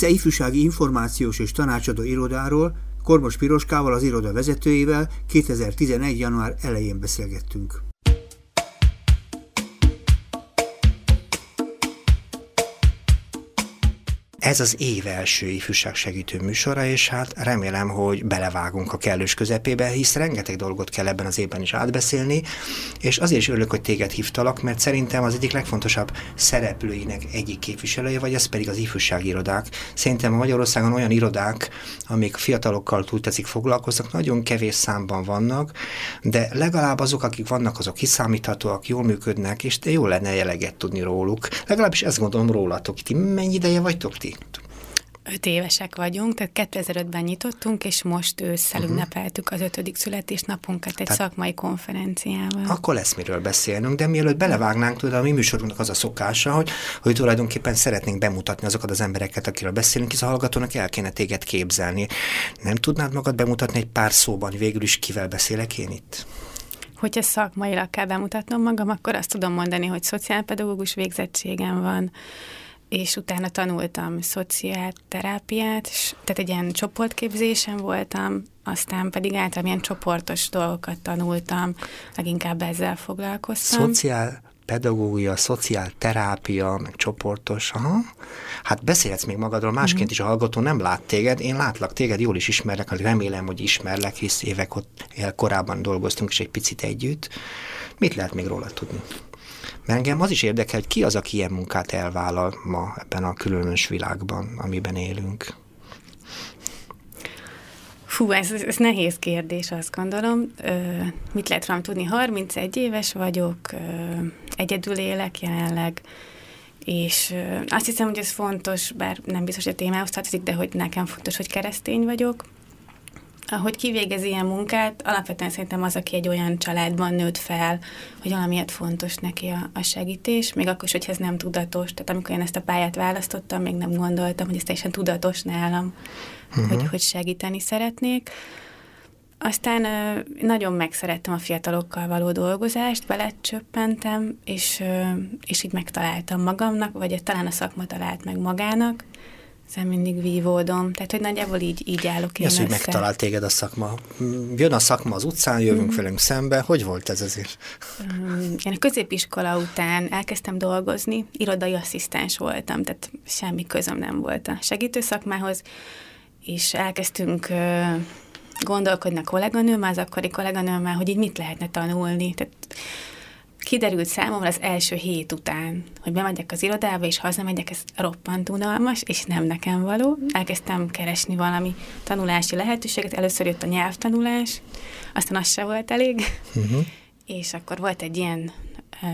Vince ifjúsági információs és tanácsadó irodáról Kormos Piroskával, az iroda vezetőjével 2011. január elején beszélgettünk. Ez az év első ifjúság segítő műsora, és hát remélem, hogy belevágunk a kellős közepébe, hisz rengeteg dolgot kell ebben az évben is átbeszélni, és azért is örülök, hogy téged hívtalak, mert szerintem az egyik legfontosabb szereplőinek egyik képviselője, vagy ez pedig az ifjúsági irodák. Szerintem Magyarországon olyan irodák, amik fiatalokkal túl teszik foglalkoznak, nagyon kevés számban vannak, de legalább azok, akik vannak, azok kiszámíthatóak, jól működnek, és jó lenne jeleget tudni róluk. Legalábbis ezt gondolom rólatok. Ti mennyi ideje vagytok ti? Öt évesek vagyunk, tehát 2005-ben nyitottunk, és most ősszel uh-huh. ünnepeltük az ötödik születésnapunkat egy tehát szakmai konferenciával. Akkor lesz miről beszélnünk, de mielőtt belevágnánk, tudod, a mi műsorunknak az a szokása, hogy, hogy tulajdonképpen szeretnénk bemutatni azokat az embereket, akiről beszélünk, hisz a hallgatónak el kéne téged képzelni. Nem tudnád magad bemutatni egy pár szóban, végül is kivel beszélek én itt? Hogyha szakmailag kell bemutatnom magam, akkor azt tudom mondani, hogy szociálpedagógus végzettségem van, és utána tanultam szociálterápiát, és, tehát egy ilyen csoportképzésen voltam, aztán pedig általában ilyen csoportos dolgokat tanultam, leginkább ezzel foglalkoztam. Szociál pedagógia, szociál terápia, meg csoportos, aha. Hát beszélhetsz még magadról, másként mm-hmm. is a hallgató nem lát téged, én látlak téged, jól is ismerlek, remélem, hogy ismerlek, hisz évek ott korábban dolgoztunk is egy picit együtt. Mit lehet még róla tudni? Mert engem az is érdekel, hogy ki az, aki ilyen munkát elvállal ma ebben a különös világban, amiben élünk. Fú, ez, ez nehéz kérdés, azt gondolom. Ö, mit lehet rám tudni? 31 éves vagyok, ö, egyedül élek jelenleg, és ö, azt hiszem, hogy ez fontos, bár nem biztos, hogy a témához tartozik, de hogy nekem fontos, hogy keresztény vagyok, ahogy kivégez ilyen munkát, alapvetően szerintem az, aki egy olyan családban nőtt fel, hogy valamiért fontos neki a, a segítés, még akkor is, hogy ez nem tudatos. Tehát amikor én ezt a pályát választottam, még nem gondoltam, hogy ez teljesen tudatos nálam, uh-huh. hogy, hogy segíteni szeretnék. Aztán nagyon megszerettem a fiatalokkal való dolgozást, belecsöppentem, és, és így megtaláltam magamnak, vagy talán a szakma talált meg magának, ezen mindig vívódom. Tehát, hogy nagyjából így, így állok én Az, hogy megtalált téged a szakma. Jön a szakma az utcán, jövünk mm. velünk szembe. Hogy volt ez azért? Én a középiskola után elkezdtem dolgozni, irodai asszisztens voltam, tehát semmi közöm nem volt a segítő szakmához, és elkezdtünk gondolkodni a kolléganőmmel, az akkori kolléganőmmel, hogy így mit lehetne tanulni. Tehát kiderült számomra az első hét után, hogy bemegyek az irodába, és hazamegyek, ez roppant unalmas, és nem nekem való. Elkezdtem keresni valami tanulási lehetőséget, először jött a nyelvtanulás, aztán az se volt elég, uh-huh. és akkor volt egy ilyen ö,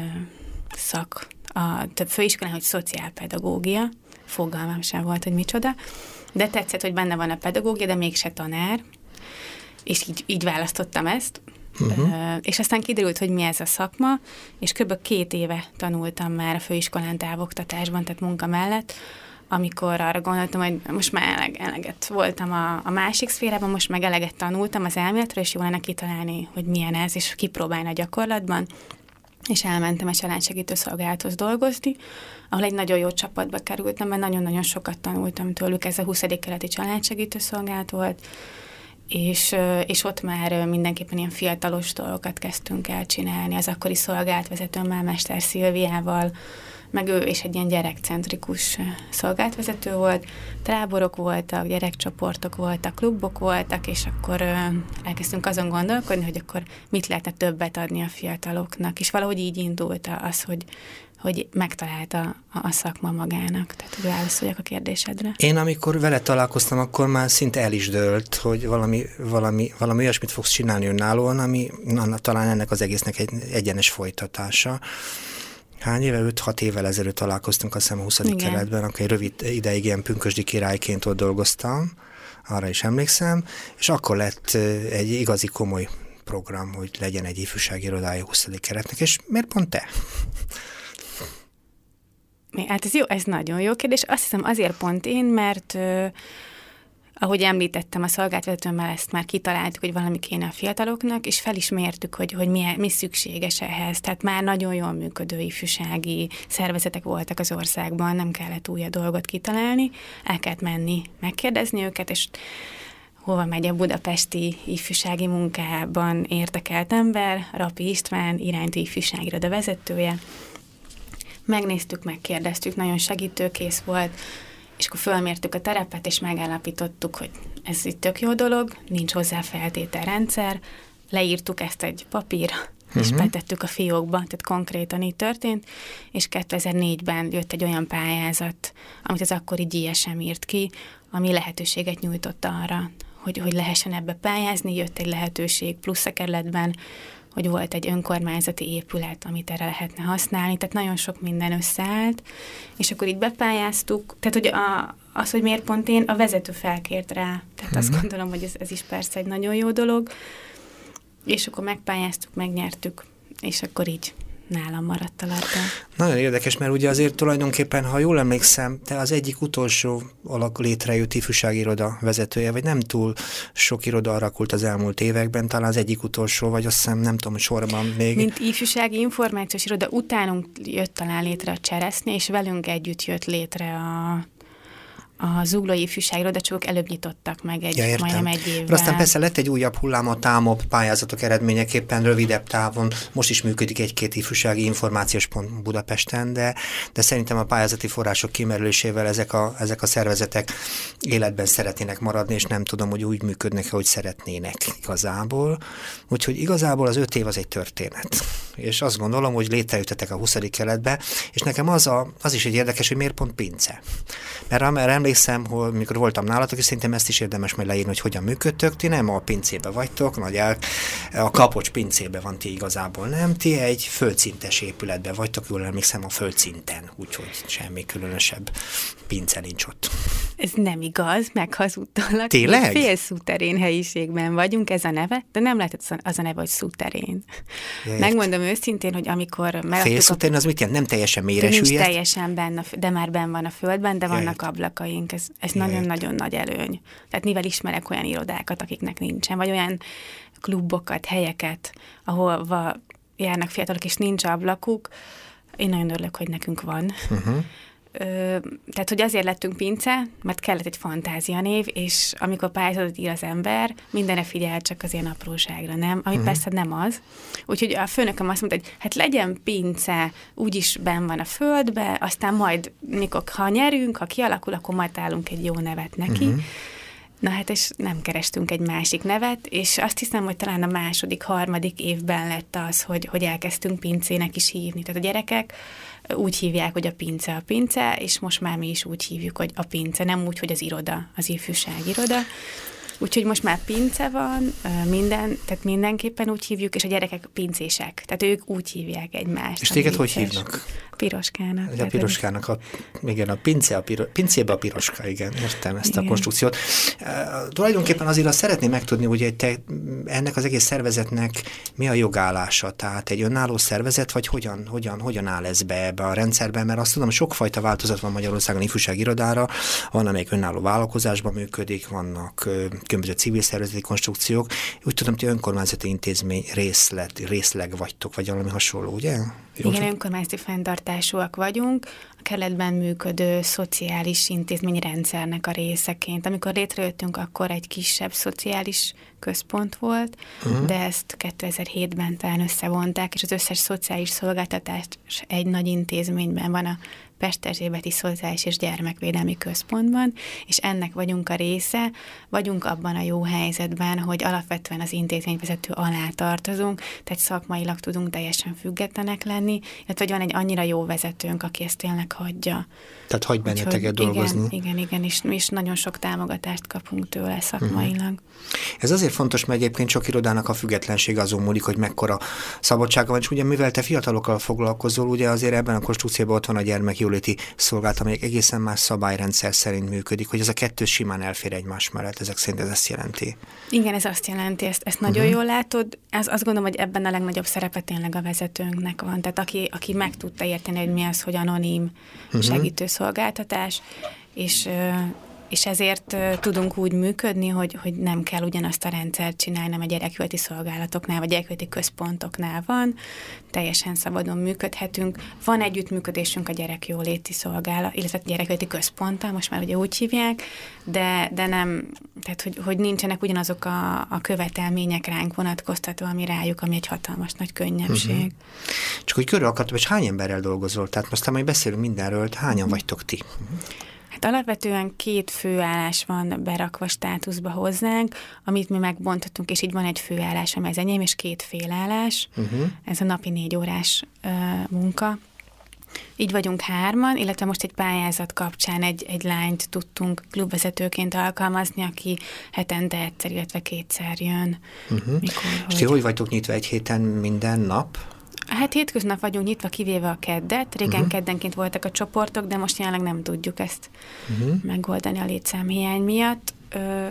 szak a több főiskolán, hogy szociálpedagógia, fogalmam sem volt, hogy micsoda, de tetszett, hogy benne van a pedagógia, de mégse tanár, és így, így választottam ezt, Uh-huh. És aztán kiderült, hogy mi ez a szakma, és kb. két éve tanultam már a főiskolán távoktatásban, tehát munka mellett, amikor arra gondoltam, hogy most már eleg, eleget voltam a, a másik szférában, most meg eleget tanultam az elméletről, és jó lenne kitalálni, hogy milyen ez, és kipróbálni a gyakorlatban. És elmentem a családsegítő szolgálathoz dolgozni, ahol egy nagyon jó csapatba kerültem, mert nagyon-nagyon sokat tanultam tőlük. Ez a 20. keleti családsegítő szolgálat volt, és, és ott már mindenképpen ilyen fiatalos dolgokat kezdtünk el csinálni. Az akkori szolgáltvezetőmmel, Mester Szilviával, meg ő és egy ilyen gyerekcentrikus szolgáltvezető volt. Táborok voltak, gyerekcsoportok voltak, klubok voltak, és akkor elkezdtünk azon gondolkodni, hogy akkor mit lehetne többet adni a fiataloknak. És valahogy így indult az, hogy hogy megtalálta a, a szakma magának? Tehát, hogy válaszoljak a kérdésedre. Én amikor vele találkoztam, akkor már szinte el is dőlt, hogy valami, valami, valami olyasmit fogsz csinálni önállóan, ami na, talán ennek az egésznek egy egyenes folytatása. Hány éve, 5-6 évvel ezelőtt találkoztunk a szem a 20. Igen. keretben, akkor egy rövid ideig ilyen pünkösdi királyként ott dolgoztam, arra is emlékszem, és akkor lett egy igazi komoly program, hogy legyen egy ifjúsági irodája 20. keretnek, és miért pont te? Hát ez jó, ez nagyon jó kérdés. Azt hiszem azért pont én, mert ahogy említettem, a szolgáltatómmel ezt már kitaláltuk, hogy valami kéne a fiataloknak, és fel is mértük, hogy, hogy mi, mi szükséges ehhez. Tehát már nagyon jól működő ifjúsági szervezetek voltak az országban, nem kellett új dolgot kitalálni, el kellett menni, megkérdezni őket, és hova megy a budapesti ifjúsági munkában érdekelt ember, Rapi István, iránytó ifjúsági iroda vezetője. Megnéztük, megkérdeztük, nagyon segítőkész volt, és akkor fölmértük a terepet, és megállapítottuk, hogy ez itt tök jó dolog, nincs hozzá feltételrendszer, leírtuk ezt egy papírra, uh-huh. és mhm. betettük a fiókba, tehát konkrétan így történt, és 2004-ben jött egy olyan pályázat, amit az akkori GSM írt ki, ami lehetőséget nyújtott arra, hogy, hogy lehessen ebbe pályázni, jött egy lehetőség plusz a kerületben, hogy volt egy önkormányzati épület, amit erre lehetne használni, tehát nagyon sok minden összeállt, és akkor így bepályáztuk, tehát hogy a, az, hogy miért pont én, a vezető felkért rá, tehát mm-hmm. azt mhm. gondolom, hogy ez, ez is persze egy nagyon jó dolog, és akkor megpályáztuk, megnyertük, és akkor így nálam maradt a labda. Nagyon érdekes, mert ugye azért tulajdonképpen, ha jól emlékszem, te az egyik utolsó alak létrejött ifjúsági iroda vezetője, vagy nem túl sok iroda alakult az elmúlt években, talán az egyik utolsó, vagy azt hiszem, nem tudom, sorban még. Mint ifjúsági információs iroda utánunk jött talán létre a Cseresznye, és velünk együtt jött létre a a zuglói ifjúságra, de csak előbb nyitottak meg egy, ja, majdnem egy évvel. Aztán persze lett egy újabb hullám a támobb pályázatok eredményeképpen rövidebb távon. Most is működik egy-két ifjúsági információs pont Budapesten, de, de szerintem a pályázati források kimerülésével ezek a, ezek a szervezetek életben szeretnének maradni, és nem tudom, hogy úgy működnek, hogy szeretnének igazából. Úgyhogy igazából az öt év az egy történet. És azt gondolom, hogy létrejöttetek a 20. keletbe, és nekem az, a, az is egy érdekes, hogy miért pont pince. Mert emlékszem, hogy mikor voltam nálatok, és szerintem ezt is érdemes majd leírni, hogy hogyan működtök. Ti nem a pincébe vagytok, nagy el, a kapocs pincébe van ti igazából, nem? Ti egy földszintes épületben vagytok, jól emlékszem a földszinten, úgyhogy semmi különösebb pince nincs ott. Ez nem igaz, meghazudtalak. Tényleg? Fél szúterén helyiségben vagyunk, ez a neve, de nem lehet az a neve, hogy szúterén. Megmondom őszintén, hogy amikor... Fél szúterén az mit jelent? Nem teljesen méresű? Nincs teljesen benne, de már benn van a földben, de vannak ablakai irodáink, ez, ez nagyon-nagyon nagy előny. Tehát mivel ismerek olyan irodákat, akiknek nincsen, vagy olyan klubokat, helyeket, ahol járnak fiatalok, és nincs ablakuk, én nagyon örülök, hogy nekünk van. Uh-huh tehát, hogy azért lettünk pince, mert kellett egy fantázia név, és amikor pályázatot ír az ember, mindenre figyel csak az ilyen apróságra, nem? Ami uh-huh. persze nem az. Úgyhogy a főnököm azt mondta, hogy hát legyen pince, úgyis ben van a földbe, aztán majd, mikor ha nyerünk, ha kialakul, akkor majd állunk egy jó nevet neki. Uh-huh. Na hát, és nem kerestünk egy másik nevet, és azt hiszem, hogy talán a második, harmadik évben lett az, hogy, hogy elkezdtünk pincének is hívni. Tehát a gyerekek úgy hívják, hogy a pince a pince, és most már mi is úgy hívjuk, hogy a pince, nem úgy, hogy az iroda, az ifjúság iroda. Úgyhogy most már pince van, minden, tehát mindenképpen úgy hívjuk, és a gyerekek pincések. Tehát ők úgy hívják egymást. És téged hogy hívnak? Piroskának. A piroskának, a, igen, a pince, a piro, pincébe a piroska, igen, értem ezt igen. a konstrukciót. Uh, tulajdonképpen azért azt szeretném megtudni, hogy te, ennek az egész szervezetnek mi a jogállása, tehát egy önálló szervezet, vagy hogyan, hogyan, hogyan áll ez be ebbe a rendszerben, mert azt tudom, sokfajta változat van Magyarországon ifjúság irodára, van, amelyik önálló vállalkozásban működik, vannak különböző civil szervezeti konstrukciók. Úgy tudom, hogy önkormányzati intézmény részlet, részleg vagytok, vagy valami hasonló, ugye? Jó, Igen, önkormányzati fenntartásúak vagyunk, keletben működő szociális intézményrendszernek a részeként. Amikor létrejöttünk, akkor egy kisebb szociális központ volt, uh-huh. de ezt 2007-ben talán összevonták, és az összes szociális szolgáltatás egy nagy intézményben van a Pesterzsébeti Szociális és Gyermekvédelmi Központban, és ennek vagyunk a része, vagyunk abban a jó helyzetben, hogy alapvetően az intézményvezető alá tartozunk, tehát szakmailag tudunk teljesen függetlenek lenni, illetve hogy van egy annyira jó vezetőnk, aki ezt tényleg hagyja. Tehát hagy benneteket dolgozni. Igen, igen, igen, és is nagyon sok támogatást kapunk tőle szakmailag. Uh-huh. Ez azért fontos, mert egyébként sok irodának a függetlenség azon múlik, hogy mekkora szabadsága van, és ugye mivel te fiatalokkal foglalkozol, ugye azért ebben a konstrukcióban ott van a gyermek jóléti szolgálat, amelyik egészen más szabályrendszer szerint működik, hogy ez a kettő simán elfér egymás mellett, ezek szerint ez ezt jelenti. Igen, ez azt jelenti, ezt, ezt nagyon uh-huh. jól látod. Ez, azt gondolom, hogy ebben a legnagyobb szerepe tényleg a vezetőnknek van. Tehát aki, aki meg tudta érteni, hogy mi az, hogy anonim uh-huh. segítőszolgáltatás, és és ezért tudunk úgy működni, hogy, hogy nem kell ugyanazt a rendszert csinálni, nem a gyerekjólti szolgálatoknál, vagy gyerekjólti központoknál van, teljesen szabadon működhetünk. Van együttműködésünk a gyerekjóléti szolgálat, illetve a gyerekjólti központtal, most már ugye úgy hívják, de, de nem, tehát hogy, hogy nincsenek ugyanazok a, a követelmények ránk vonatkoztatva, ami rájuk, ami egy hatalmas nagy könnyebbség. Uh-huh. Csak hogy körül akartam, hogy hány emberrel dolgozol? Tehát most majd beszélünk mindenről, hányan uh-huh. vagytok ti? Uh-huh. Hát alapvetően két főállás van berakva státuszba hozzánk, amit mi megbonthatunk, és így van egy főállás, ami az enyém, és két félállás. Uh-huh. Ez a napi négy órás uh, munka. Így vagyunk hárman, illetve most egy pályázat kapcsán egy, egy lányt tudtunk klubvezetőként alkalmazni, aki hetente egyszer, illetve kétszer jön. Uh-huh. Mikor, és ti hogy vagytok nyitva egy héten minden nap? Hát hétköznap vagyunk nyitva, kivéve a keddet. Régen uh-huh. keddenként voltak a csoportok, de most jelenleg nem tudjuk ezt uh-huh. megoldani a létszámhiány miatt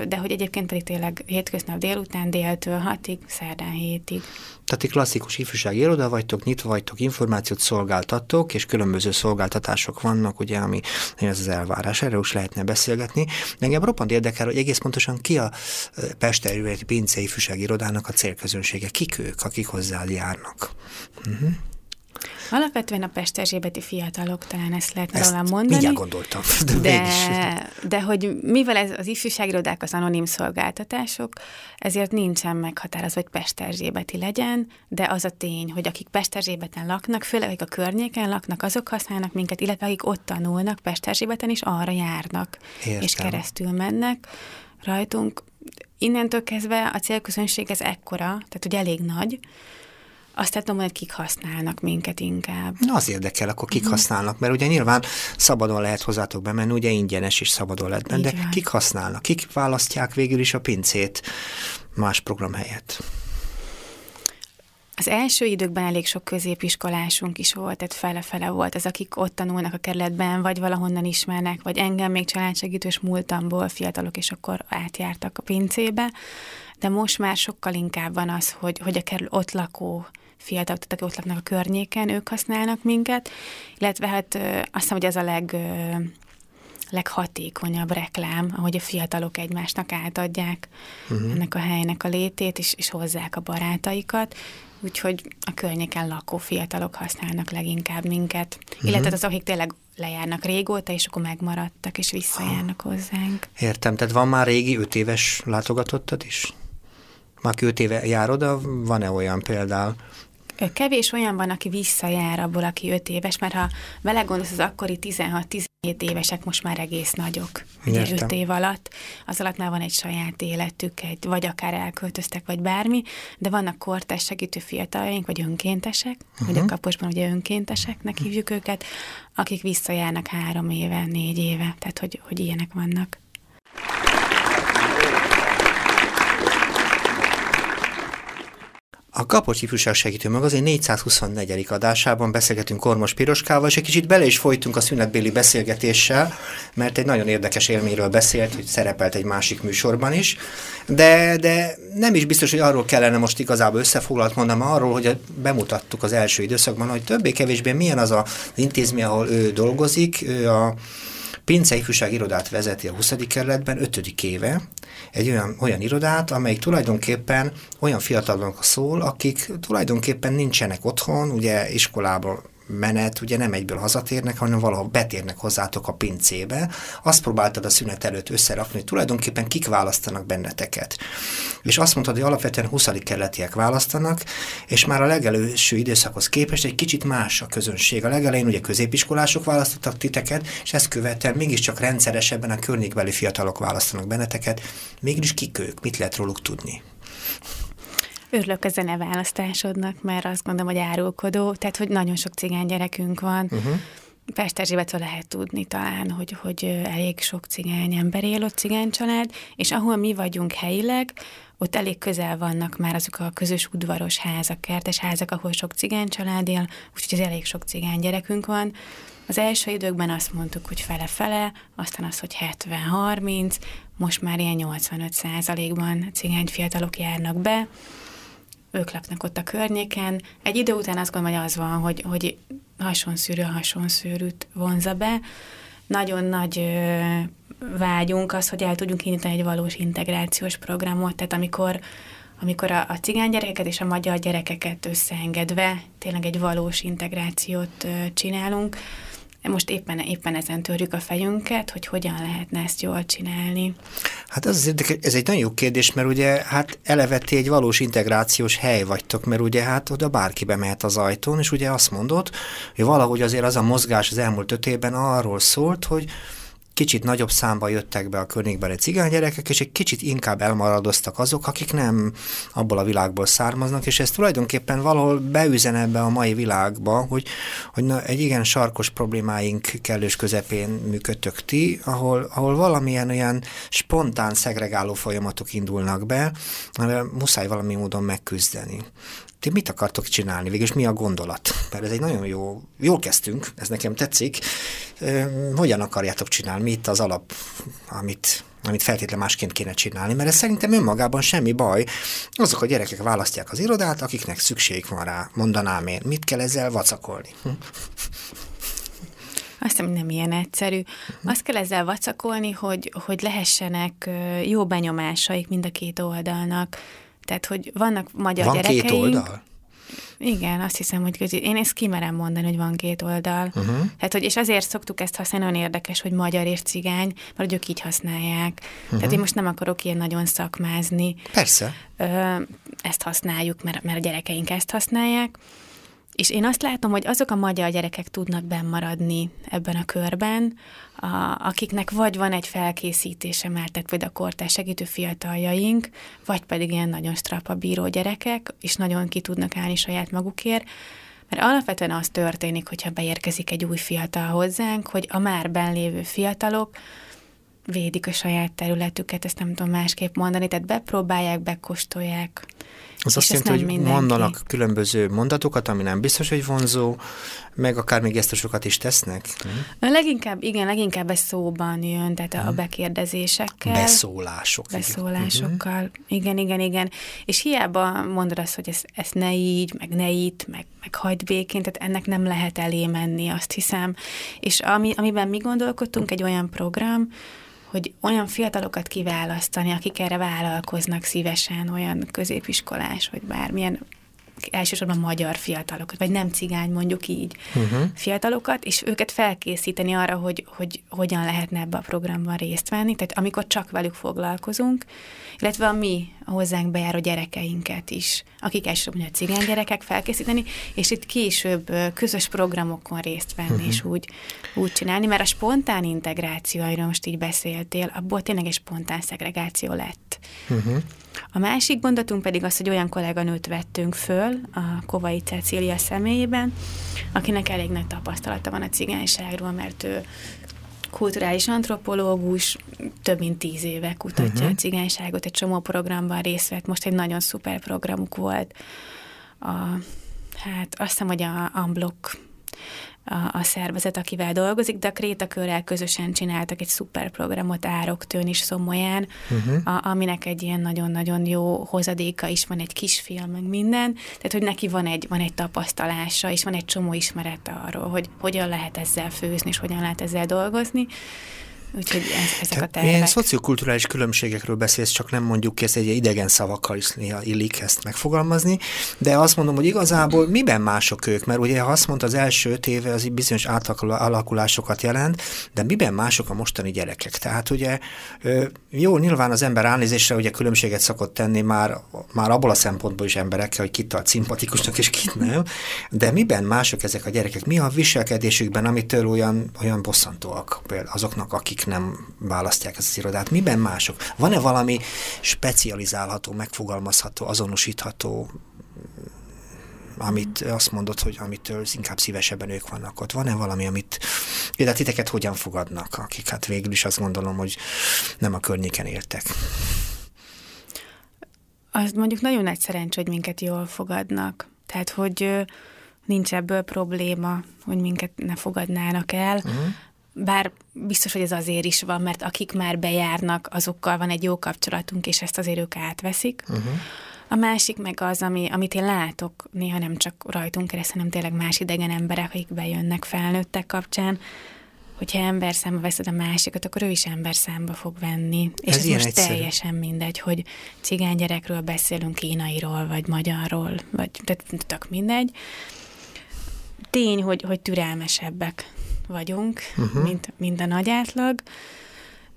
de hogy egyébként pedig tényleg hétköznap délután, déltől hatig, szerdán hétig. Tehát egy klasszikus ifjúsági iroda vagytok, nyitva vagytok, információt szolgáltattok, és különböző szolgáltatások vannak, ugye, ami ez az elvárás. Erről is lehetne beszélgetni. De engem roppant érdekel, hogy egész pontosan ki a Pesterületi Pince ifjúsági irodának a célközönsége, kik ők, akik hozzá járnak. Uh-huh. Alapvetően a Pest Erzsébeti fiatalok, talán ezt lehetne ezt róla mondani. mindjárt gondoltam. De, de, de hogy mivel ez az ifjúságirodák az anonim szolgáltatások, ezért nincsen meghatározva, hogy Pest Erzsébeti legyen, de az a tény, hogy akik Pest Erzsébeten laknak, főleg akik a környéken laknak, azok használnak minket, illetve akik ott tanulnak Pest Erzsébeten is arra járnak, Értem. és keresztül mennek rajtunk. Innentől kezdve a célközönség ez ekkora, tehát hogy elég nagy, azt tudom, hogy kik használnak minket inkább. Na, az érdekel, akkor kik uh-huh. használnak, mert ugye nyilván szabadon lehet hozzátok bemenni, ugye ingyenes is szabadon lehet benni, de van. kik használnak, kik választják végül is a pincét más program helyett? Az első időkben elég sok középiskolásunk is volt, tehát fele-fele volt az, akik ott tanulnak a kerületben, vagy valahonnan ismernek, vagy engem még családsegítős múltamból fiatalok, és akkor átjártak a pincébe. De most már sokkal inkább van az, hogy, hogy a kerül ott lakó fiatalok, tehát akik ott laknak a környéken, ők használnak minket, illetve hát azt hiszem, hogy ez a leg, leghatékonyabb reklám, ahogy a fiatalok egymásnak átadják uh-huh. ennek a helynek a létét, és, és hozzák a barátaikat, úgyhogy a környéken lakó fiatalok használnak leginkább minket, uh-huh. illetve az, akik tényleg lejárnak régóta, és akkor megmaradtak, és visszajárnak hozzánk. Értem, tehát van már régi öt éves látogatottad is? Már öt éve jár oda, van-e olyan például? Kevés olyan van, aki visszajár abból, aki 5 éves, mert ha vele gondolsz, az akkori 16-17 évesek most már egész nagyok, ugye 5 év alatt. Az alatt már van egy saját életük, egy, vagy akár elköltöztek, vagy bármi, de vannak kortás segítő fiataljaink, vagy önkéntesek, uh-huh. ugye a kaposban ugye önkénteseknek hívjuk őket, akik visszajárnak három éve, négy éve, tehát hogy, hogy ilyenek vannak. A Kapocs Ifjúság Segítő Magazin 424. adásában beszélgetünk Kormos Piroskával, és egy kicsit bele is folytunk a szünetbéli beszélgetéssel, mert egy nagyon érdekes élményről beszélt, hogy szerepelt egy másik műsorban is, de, de nem is biztos, hogy arról kellene most igazából összefoglalt mondanom, arról, hogy bemutattuk az első időszakban, hogy többé-kevésbé milyen az az intézmény, ahol ő dolgozik, ő a Pince Ifjúság Irodát vezeti a 20. kerületben 5. éve, egy olyan, olyan irodát, amelyik tulajdonképpen olyan fiatalok szól, akik tulajdonképpen nincsenek otthon, ugye iskolában menet, ugye nem egyből hazatérnek, hanem valahol betérnek hozzátok a pincébe. Azt próbáltad a szünet előtt összerakni, hogy tulajdonképpen kik választanak benneteket. És azt mondtad, hogy alapvetően 20. kerületiek választanak, és már a legelőső időszakhoz képest egy kicsit más a közönség. A legelején ugye középiskolások választottak titeket, és ezt követően mégiscsak rendszeresebben a környékbeli fiatalok választanak benneteket. Mégis kik ők? Mit lehet róluk tudni? Örülök a zeneválasztásodnak, mert azt gondolom, hogy árulkodó, tehát hogy nagyon sok cigány gyerekünk van. Uh-huh. Pest Erzsébetről lehet tudni talán, hogy, hogy elég sok cigány ember él ott cigány család, és ahol mi vagyunk helyileg, ott elég közel vannak már azok a közös udvaros házak, kertes házak, ahol sok cigány család él, úgyhogy az elég sok cigány gyerekünk van. Az első időkben azt mondtuk, hogy fele-fele, aztán az, hogy 70-30, most már ilyen 85 százalékban cigány fiatalok járnak be, ők laknak ott a környéken. Egy idő után azt gondolom, hogy az van, hogy, hogy hasonszűrő hasonszűrűt vonza be, nagyon nagy vágyunk az, hogy el tudjunk indítani egy valós integrációs programot, tehát amikor amikor a, a cigány gyerekeket és a magyar gyerekeket összeengedve tényleg egy valós integrációt ö, csinálunk, most éppen, éppen ezen törjük a fejünket, hogy hogyan lehetne ezt jól csinálni. Hát ez, ez egy nagyon jó kérdés, mert ugye hát eleve egy valós integrációs hely vagytok, mert ugye hát oda bárki bemehet az ajtón, és ugye azt mondod, hogy valahogy azért az a mozgás az elmúlt öt évben arról szólt, hogy kicsit nagyobb számba jöttek be a környékbeli gyerekek, és egy kicsit inkább elmaradoztak azok, akik nem abból a világból származnak, és ez tulajdonképpen valahol beüzen ebbe a mai világba, hogy, hogy na, egy igen sarkos problémáink kellős közepén működtök ti, ahol, ahol valamilyen olyan spontán szegregáló folyamatok indulnak be, amivel muszáj valami módon megküzdeni ti mit akartok csinálni, végülis mi a gondolat? Mert ez egy nagyon jó, jól kezdtünk, ez nekem tetszik. Hogyan akarjátok csinálni? Mi itt az alap, amit, amit feltétlenül másként kéne csinálni? Mert ez szerintem önmagában semmi baj. Azok a gyerekek választják az irodát, akiknek szükség van rá, mondanám én. Mit kell ezzel vacakolni? Hm? Azt hiszem, nem ilyen egyszerű. Azt kell ezzel vacakolni, hogy, hogy lehessenek jó benyomásaik mind a két oldalnak tehát, hogy vannak magyar van gyerekeink. két oldal? Igen, azt hiszem, hogy közé. én ezt kimerem mondani, hogy van két oldal. Uh-huh. Tehát, hogy, és azért szoktuk ezt használni, nagyon érdekes, hogy magyar és cigány, mert ők így használják. Uh-huh. Tehát én most nem akarok ilyen nagyon szakmázni. Persze. Ö, ezt használjuk, mert, mert a gyerekeink ezt használják. És én azt látom, hogy azok a magyar gyerekek tudnak bennmaradni ebben a körben, a, akiknek vagy van egy felkészítése már, tehát vagy a kortás segítő fiataljaink, vagy pedig ilyen nagyon strapa bíró gyerekek, és nagyon ki tudnak állni saját magukért, mert alapvetően az történik, hogyha beérkezik egy új fiatal hozzánk, hogy a már benlévő fiatalok védik a saját területüket, ezt nem tudom másképp mondani, tehát bepróbálják, bekóstolják. Az azt jelenti, hogy mindenki. mondanak különböző mondatokat, ami nem biztos, hogy vonzó, meg akár még gesztusokat is tesznek? Hmm. Leginkább, igen, leginkább ez szóban jön, tehát hmm. a beszérdezésekkel. Beszólások. Beszólásokkal. Igen. igen, igen, igen. És hiába mondod azt, hogy ezt, ezt ne így, meg ne itt, meg, meg hagyd békén, tehát ennek nem lehet elé menni, azt hiszem. És ami, amiben mi gondolkodtunk, egy olyan program, hogy olyan fiatalokat kiválasztani, akik erre vállalkoznak szívesen, olyan középiskolás, vagy bármilyen elsősorban magyar fiatalokat, vagy nem cigány mondjuk így uh-huh. fiatalokat, és őket felkészíteni arra, hogy, hogy hogyan lehetne ebbe a programban részt venni, tehát amikor csak velük foglalkozunk, illetve a mi a hozzánk bejáró gyerekeinket is, akik elsősorban a cigány gyerekek felkészíteni, és itt később közös programokon részt venni, uh-huh. és úgy, úgy csinálni, mert a spontán integráció, amiről most így beszéltél, abból tényleg egy spontán szegregáció lett. Uh-huh. A másik gondolatunk pedig az, hogy olyan kolléganőt vettünk föl a Kovai Cecília személyében, akinek elég nagy tapasztalata van a cigányságról, mert ő kulturális antropológus, több mint tíz éve kutatja uh-huh. a cigányságot, egy csomó programban részt vett, most egy nagyon szuper programuk volt. A, hát azt hiszem, hogy a Unblock a, a szervezet, akivel dolgozik, de a Krétakörrel közösen csináltak egy szuper programot Ároktőn is Szomolyán, uh-huh. a, aminek egy ilyen nagyon-nagyon jó hozadéka is van, egy kisfilm, meg minden, tehát hogy neki van egy, van egy tapasztalása, és van egy csomó ismerete arról, hogy hogyan lehet ezzel főzni, és hogyan lehet ezzel dolgozni, Úgyhogy ez, ezek a tervek. Ilyen szociokulturális különbségekről beszélsz, csak nem mondjuk ki, ezt egy idegen szavakkal is néha illik ezt megfogalmazni, de azt mondom, hogy igazából miben mások ők, mert ugye ha azt mondta, az első öt éve az bizonyos átalakulásokat jelent, de miben mások a mostani gyerekek? Tehát ugye jó, nyilván az ember ránézésre ugye különbséget szokott tenni már, már abból a szempontból is emberekkel, hogy kit tart szimpatikusnak és kit nem, de miben mások ezek a gyerekek? Mi a viselkedésükben, amitől olyan, olyan bosszantóak például azoknak, akik nem választják ezt az irodát. Miben mások? Van-e valami specializálható, megfogalmazható, azonosítható, amit azt mondod, hogy amitől inkább szívesebben ők vannak ott. Van-e valami, amit például titeket hogyan fogadnak, akik hát végül is azt gondolom, hogy nem a környéken értek? Az mondjuk nagyon nagy szerencsé, hogy minket jól fogadnak. Tehát, hogy nincs ebből probléma, hogy minket ne fogadnának el. Uh-huh bár biztos, hogy ez azért is van, mert akik már bejárnak, azokkal van egy jó kapcsolatunk, és ezt azért ők átveszik. Uh-huh. A másik meg az, ami, amit én látok, néha nem csak rajtunk keresztül, hanem tényleg más idegen emberek, akik bejönnek felnőttek kapcsán, hogyha ember számba veszed a másikat, akkor ő is ember számba fog venni. És ez, ez most egyszerű. teljesen mindegy, hogy cigány gyerekről beszélünk, kínairól, vagy magyarról, vagy tehát tök mindegy. Tény, hogy, hogy türelmesebbek vagyunk, uh-huh. mint, mint a nagy átlag,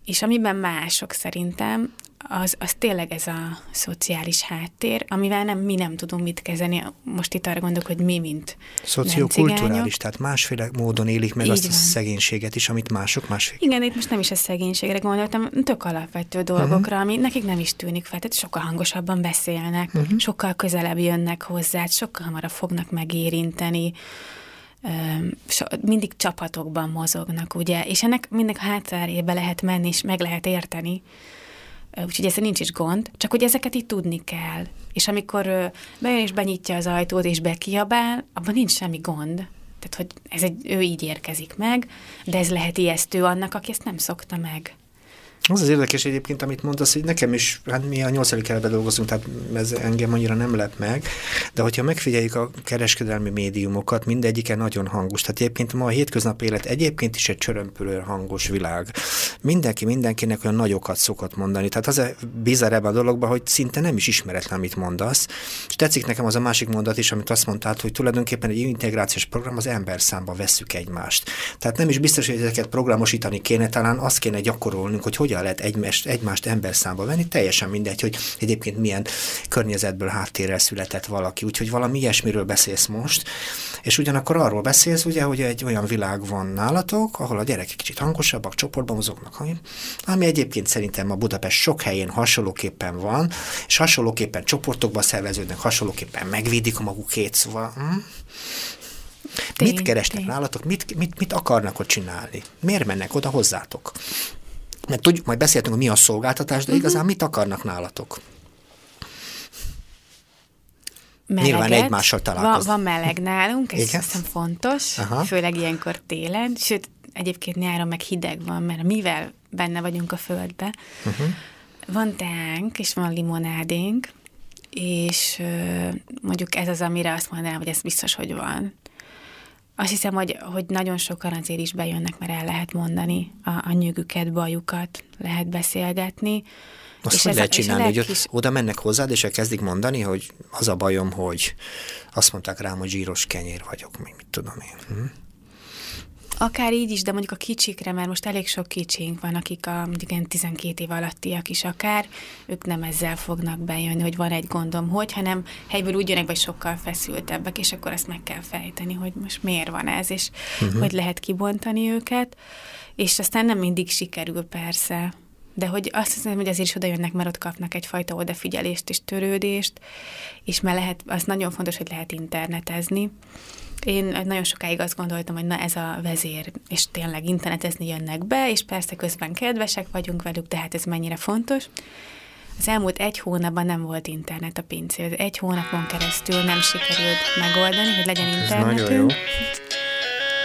és amiben mások szerintem, az, az tényleg ez a szociális háttér, amivel nem, mi nem tudunk mit kezdeni. Most itt arra gondolok, hogy mi, mint Szociokulturális, tehát másféle módon élik meg Így azt van. a szegénységet is, amit mások másféle. Igen, itt most nem is a szegénységre gondoltam, tök alapvető dolgokra, uh-huh. ami nekik nem is tűnik fel, tehát sokkal hangosabban beszélnek, uh-huh. sokkal közelebb jönnek hozzá, sokkal hamarabb fognak megérinteni, mindig csapatokban mozognak, ugye, és ennek mindig a hátterébe lehet menni, és meg lehet érteni, úgyhogy ezzel nincs is gond, csak hogy ezeket így tudni kell. És amikor bejön és benyitja az ajtót és bekiabál, abban nincs semmi gond. Tehát, hogy ez egy, ő így érkezik meg, de ez lehet ijesztő annak, aki ezt nem szokta meg. Az az érdekes egyébként, amit mondasz, hogy nekem is, hát mi a nyolcadik kerületben dolgozunk, tehát ez engem annyira nem lep meg, de hogyha megfigyeljük a kereskedelmi médiumokat, mindegyike nagyon hangos. Tehát egyébként ma a hétköznapi élet egyébként is egy csörömpölő hangos világ. Mindenki mindenkinek olyan nagyokat szokott mondani. Tehát az a bizarr ebben a dologban, hogy szinte nem is ismeretlen, amit mondasz. És tetszik nekem az a másik mondat is, amit azt mondtad, hogy tulajdonképpen egy integrációs program az ember számba vesszük egymást. Tehát nem is biztos, hogy ezeket programosítani kéne, talán azt kéne gyakorolnunk, hogy hogyan lehet egymást, egymást ember számba venni, teljesen mindegy, hogy egyébként milyen környezetből, háttérrel született valaki. Úgyhogy valami ilyesmiről beszélsz most, és ugyanakkor arról beszélsz, ugye, hogy egy olyan világ van nálatok, ahol a gyerekek kicsit hangosabbak, csoportban mozognak, ami egyébként szerintem a Budapest sok helyén hasonlóképpen van, és hasonlóképpen csoportokba szerveződnek, hasonlóképpen megvédik a magukét, szóval hm? Tény, mit keresnek tény. nálatok, mit, mit, mit akarnak ott csinálni? Miért mennek oda hozzátok? Mert tudjuk, majd beszéltünk, hogy mi a szolgáltatás, de uh-huh. igazán mit akarnak nálatok? Meleget. Nyilván egymással találkozni. Van, van meleg nálunk, ez Igen? hiszem fontos, Aha. főleg ilyenkor télen, sőt, egyébként nyáron meg hideg van, mert mivel benne vagyunk a földbe, uh-huh. van teánk, és van limonádénk, és mondjuk ez az, amire azt mondanám, hogy ez biztos, hogy van. Azt hiszem, hogy, hogy nagyon sokan azért is bejönnek, mert el lehet mondani a, a nyűgüket, bajukat, lehet beszélgetni. Azt és hogy ez, lehet csinálni, hogy kis... oda mennek hozzád, és elkezdik mondani, hogy az a bajom, hogy azt mondták rám, hogy zsíros kenyér vagyok, mit tudom én. Hm? Akár így is, de mondjuk a kicsikre, mert most elég sok kicsink van, akik a mondjuk ilyen 12 év alattiak is akár, ők nem ezzel fognak bejönni, hogy van egy gondom, hogy, hanem helyből úgy jönnek, vagy sokkal feszültebbek, és akkor azt meg kell fejteni, hogy most miért van ez, és uh-huh. hogy lehet kibontani őket, és aztán nem mindig sikerül persze, de hogy azt hiszem, hogy azért is oda jönnek, mert ott kapnak egyfajta odafigyelést és törődést, és mert lehet, az nagyon fontos, hogy lehet internetezni, én nagyon sokáig azt gondoltam, hogy na ez a vezér, és tényleg internetezni jönnek be, és persze közben kedvesek vagyunk velük, de hát ez mennyire fontos. Az elmúlt egy hónapban nem volt internet a pincél. Egy hónapon keresztül nem sikerült megoldani, hogy legyen internetünk.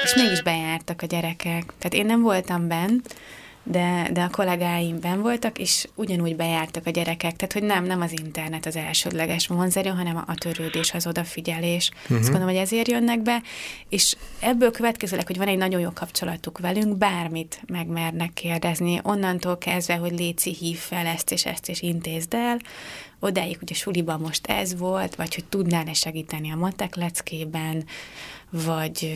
És mégis bejártak a gyerekek. Tehát én nem voltam bent, de, de a kollégáim ben voltak, és ugyanúgy bejártak a gyerekek, tehát hogy nem, nem az internet az elsődleges vonzerő, hanem a, törődés, az odafigyelés. Uh-huh. Azt gondolom, hogy ezért jönnek be, és ebből következőleg, hogy van egy nagyon jó kapcsolatuk velünk, bármit megmernek kérdezni, onnantól kezdve, hogy Léci hív fel ezt és ezt, és intézd el, odáig, hogy a suliban most ez volt, vagy hogy tudnál-e segíteni a matek leckében, vagy,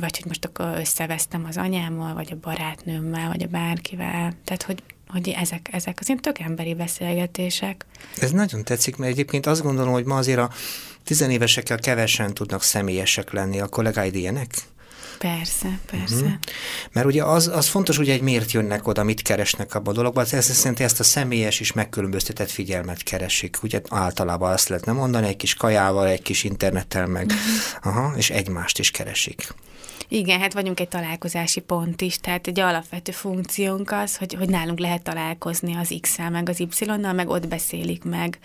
vagy hogy most akkor összevesztem az anyámmal, vagy a barátnőmmel, vagy a bárkivel. Tehát, hogy, hogy ezek, ezek az ilyen tök emberi beszélgetések. Ez nagyon tetszik, mert egyébként azt gondolom, hogy ma azért a tizenévesekkel kevesen tudnak személyesek lenni. A kollégáid ilyenek? Persze, persze. Uh-huh. Mert ugye az, az fontos, hogy egy miért jönnek oda, mit keresnek abban a dologban, ez szerint ezt a személyes és megkülönböztetett figyelmet keresik. Ugye általában azt lehetne mondani, egy kis kajával, egy kis internettel meg, uh-huh. aha, és egymást is keresik. Igen, hát vagyunk egy találkozási pont is, tehát egy alapvető funkciónk az, hogy, hogy nálunk lehet találkozni az X-el, meg az Y-nal, meg ott beszélik meg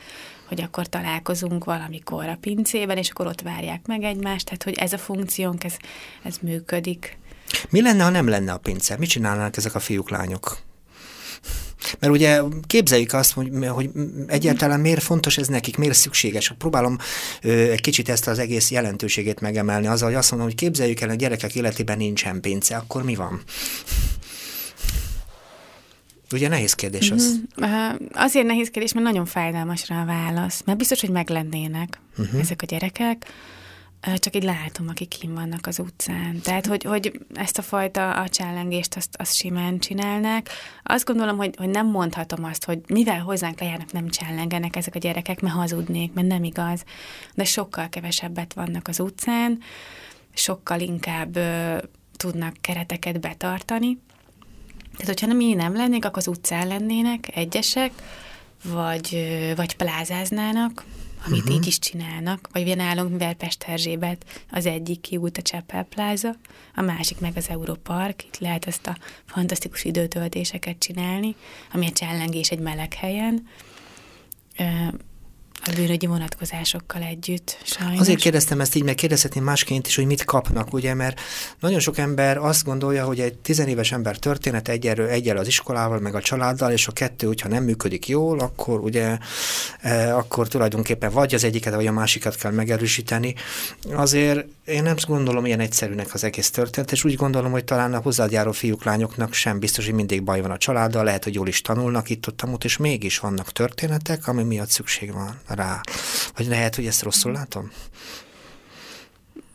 hogy akkor találkozunk valamikor a pincében, és akkor ott várják meg egymást, tehát hogy ez a funkciónk, ez, ez működik. Mi lenne, ha nem lenne a pince? Mit csinálnának ezek a fiúk, lányok? Mert ugye képzeljük azt, hogy, hogy egyáltalán miért fontos ez nekik, miért szükséges. Próbálom ö, egy kicsit ezt az egész jelentőségét megemelni azzal, hogy azt mondom, hogy képzeljük el, a gyerekek életében nincsen pénze, akkor mi van? Ugye nehéz kérdés az. Uh-huh. Azért nehéz kérdés, mert nagyon fájdalmas rá a válasz. Mert biztos, hogy meglennének uh-huh. ezek a gyerekek, csak így látom, akik kim vannak az utcán. Tehát, hogy, hogy ezt a fajta a csellengést azt, azt simán csinálnak. Azt gondolom, hogy, hogy nem mondhatom azt, hogy mivel hozzánk lejárnak, nem csellengenek ezek a gyerekek, mert hazudnék, mert nem igaz. De sokkal kevesebbet vannak az utcán, sokkal inkább ö, tudnak kereteket betartani. Tehát, hogyha nem így nem lennék, akkor az utcán lennének egyesek, vagy, vagy plázáznának, amit uh-huh. így is csinálnak, vagy ugye nálunk, mivel Pesterzsébet az egyik kiút a Csepel Pláza, a másik meg az Európark, itt lehet ezt a fantasztikus időtöltéseket csinálni, ami egy csellengés egy meleg helyen a bűnögyi vonatkozásokkal együtt, sajnos. Azért kérdeztem ezt így, mert kérdezhetném másként is, hogy mit kapnak, ugye, mert nagyon sok ember azt gondolja, hogy egy tizenéves ember történet egyelő, egyel az iskolával, meg a családdal, és a kettő, hogyha nem működik jól, akkor ugye, e, akkor tulajdonképpen vagy az egyiket, vagy a másikat kell megerősíteni. Azért én nem gondolom ilyen egyszerűnek az egész történet, és úgy gondolom, hogy talán a hozzád járó fiúk, lányoknak sem biztos, hogy mindig baj van a családdal, lehet, hogy jól is tanulnak itt ott, ott és mégis vannak történetek, ami miatt szükség van rá. Vagy lehet, hogy ezt rosszul látom?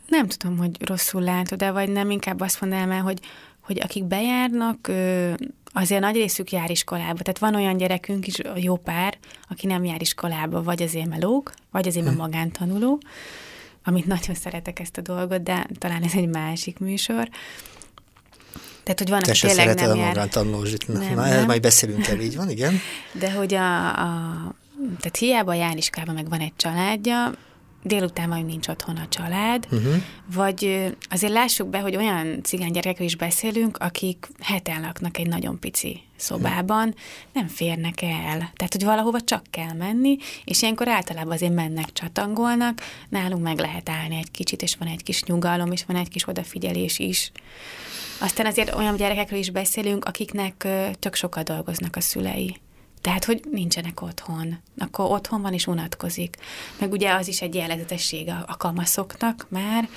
Nem tudom, hogy rosszul látod, de vagy nem, inkább azt mondanám el, hogy, hogy akik bejárnak, azért nagy részük jár iskolába. Tehát van olyan gyerekünk is, jó pár, aki nem jár iskolába, vagy azért melóg, vagy azért hm. magántanuló, amit nagyon szeretek ezt a dolgot, de talán ez egy másik műsor. Tehát, hogy van, aki tényleg nem jár... magántanulózsit. Na, nem, na, nem. majd beszélünk el, így van, igen. De hogy a, a tehát hiába jár iskolába, meg van egy családja, délután majd nincs otthon a család, uh-huh. vagy azért lássuk be, hogy olyan cigány gyerekekről is beszélünk, akik heten laknak egy nagyon pici szobában, nem férnek el. Tehát, hogy valahova csak kell menni, és ilyenkor általában azért mennek, csatangolnak, nálunk meg lehet állni egy kicsit, és van egy kis nyugalom, és van egy kis odafigyelés is. Aztán azért olyan gyerekekről is beszélünk, akiknek csak sokat dolgoznak a szülei. Tehát, hogy nincsenek otthon. Akkor otthon van és unatkozik. Meg ugye az is egy jellegzetesség a, a kamaszoknak már,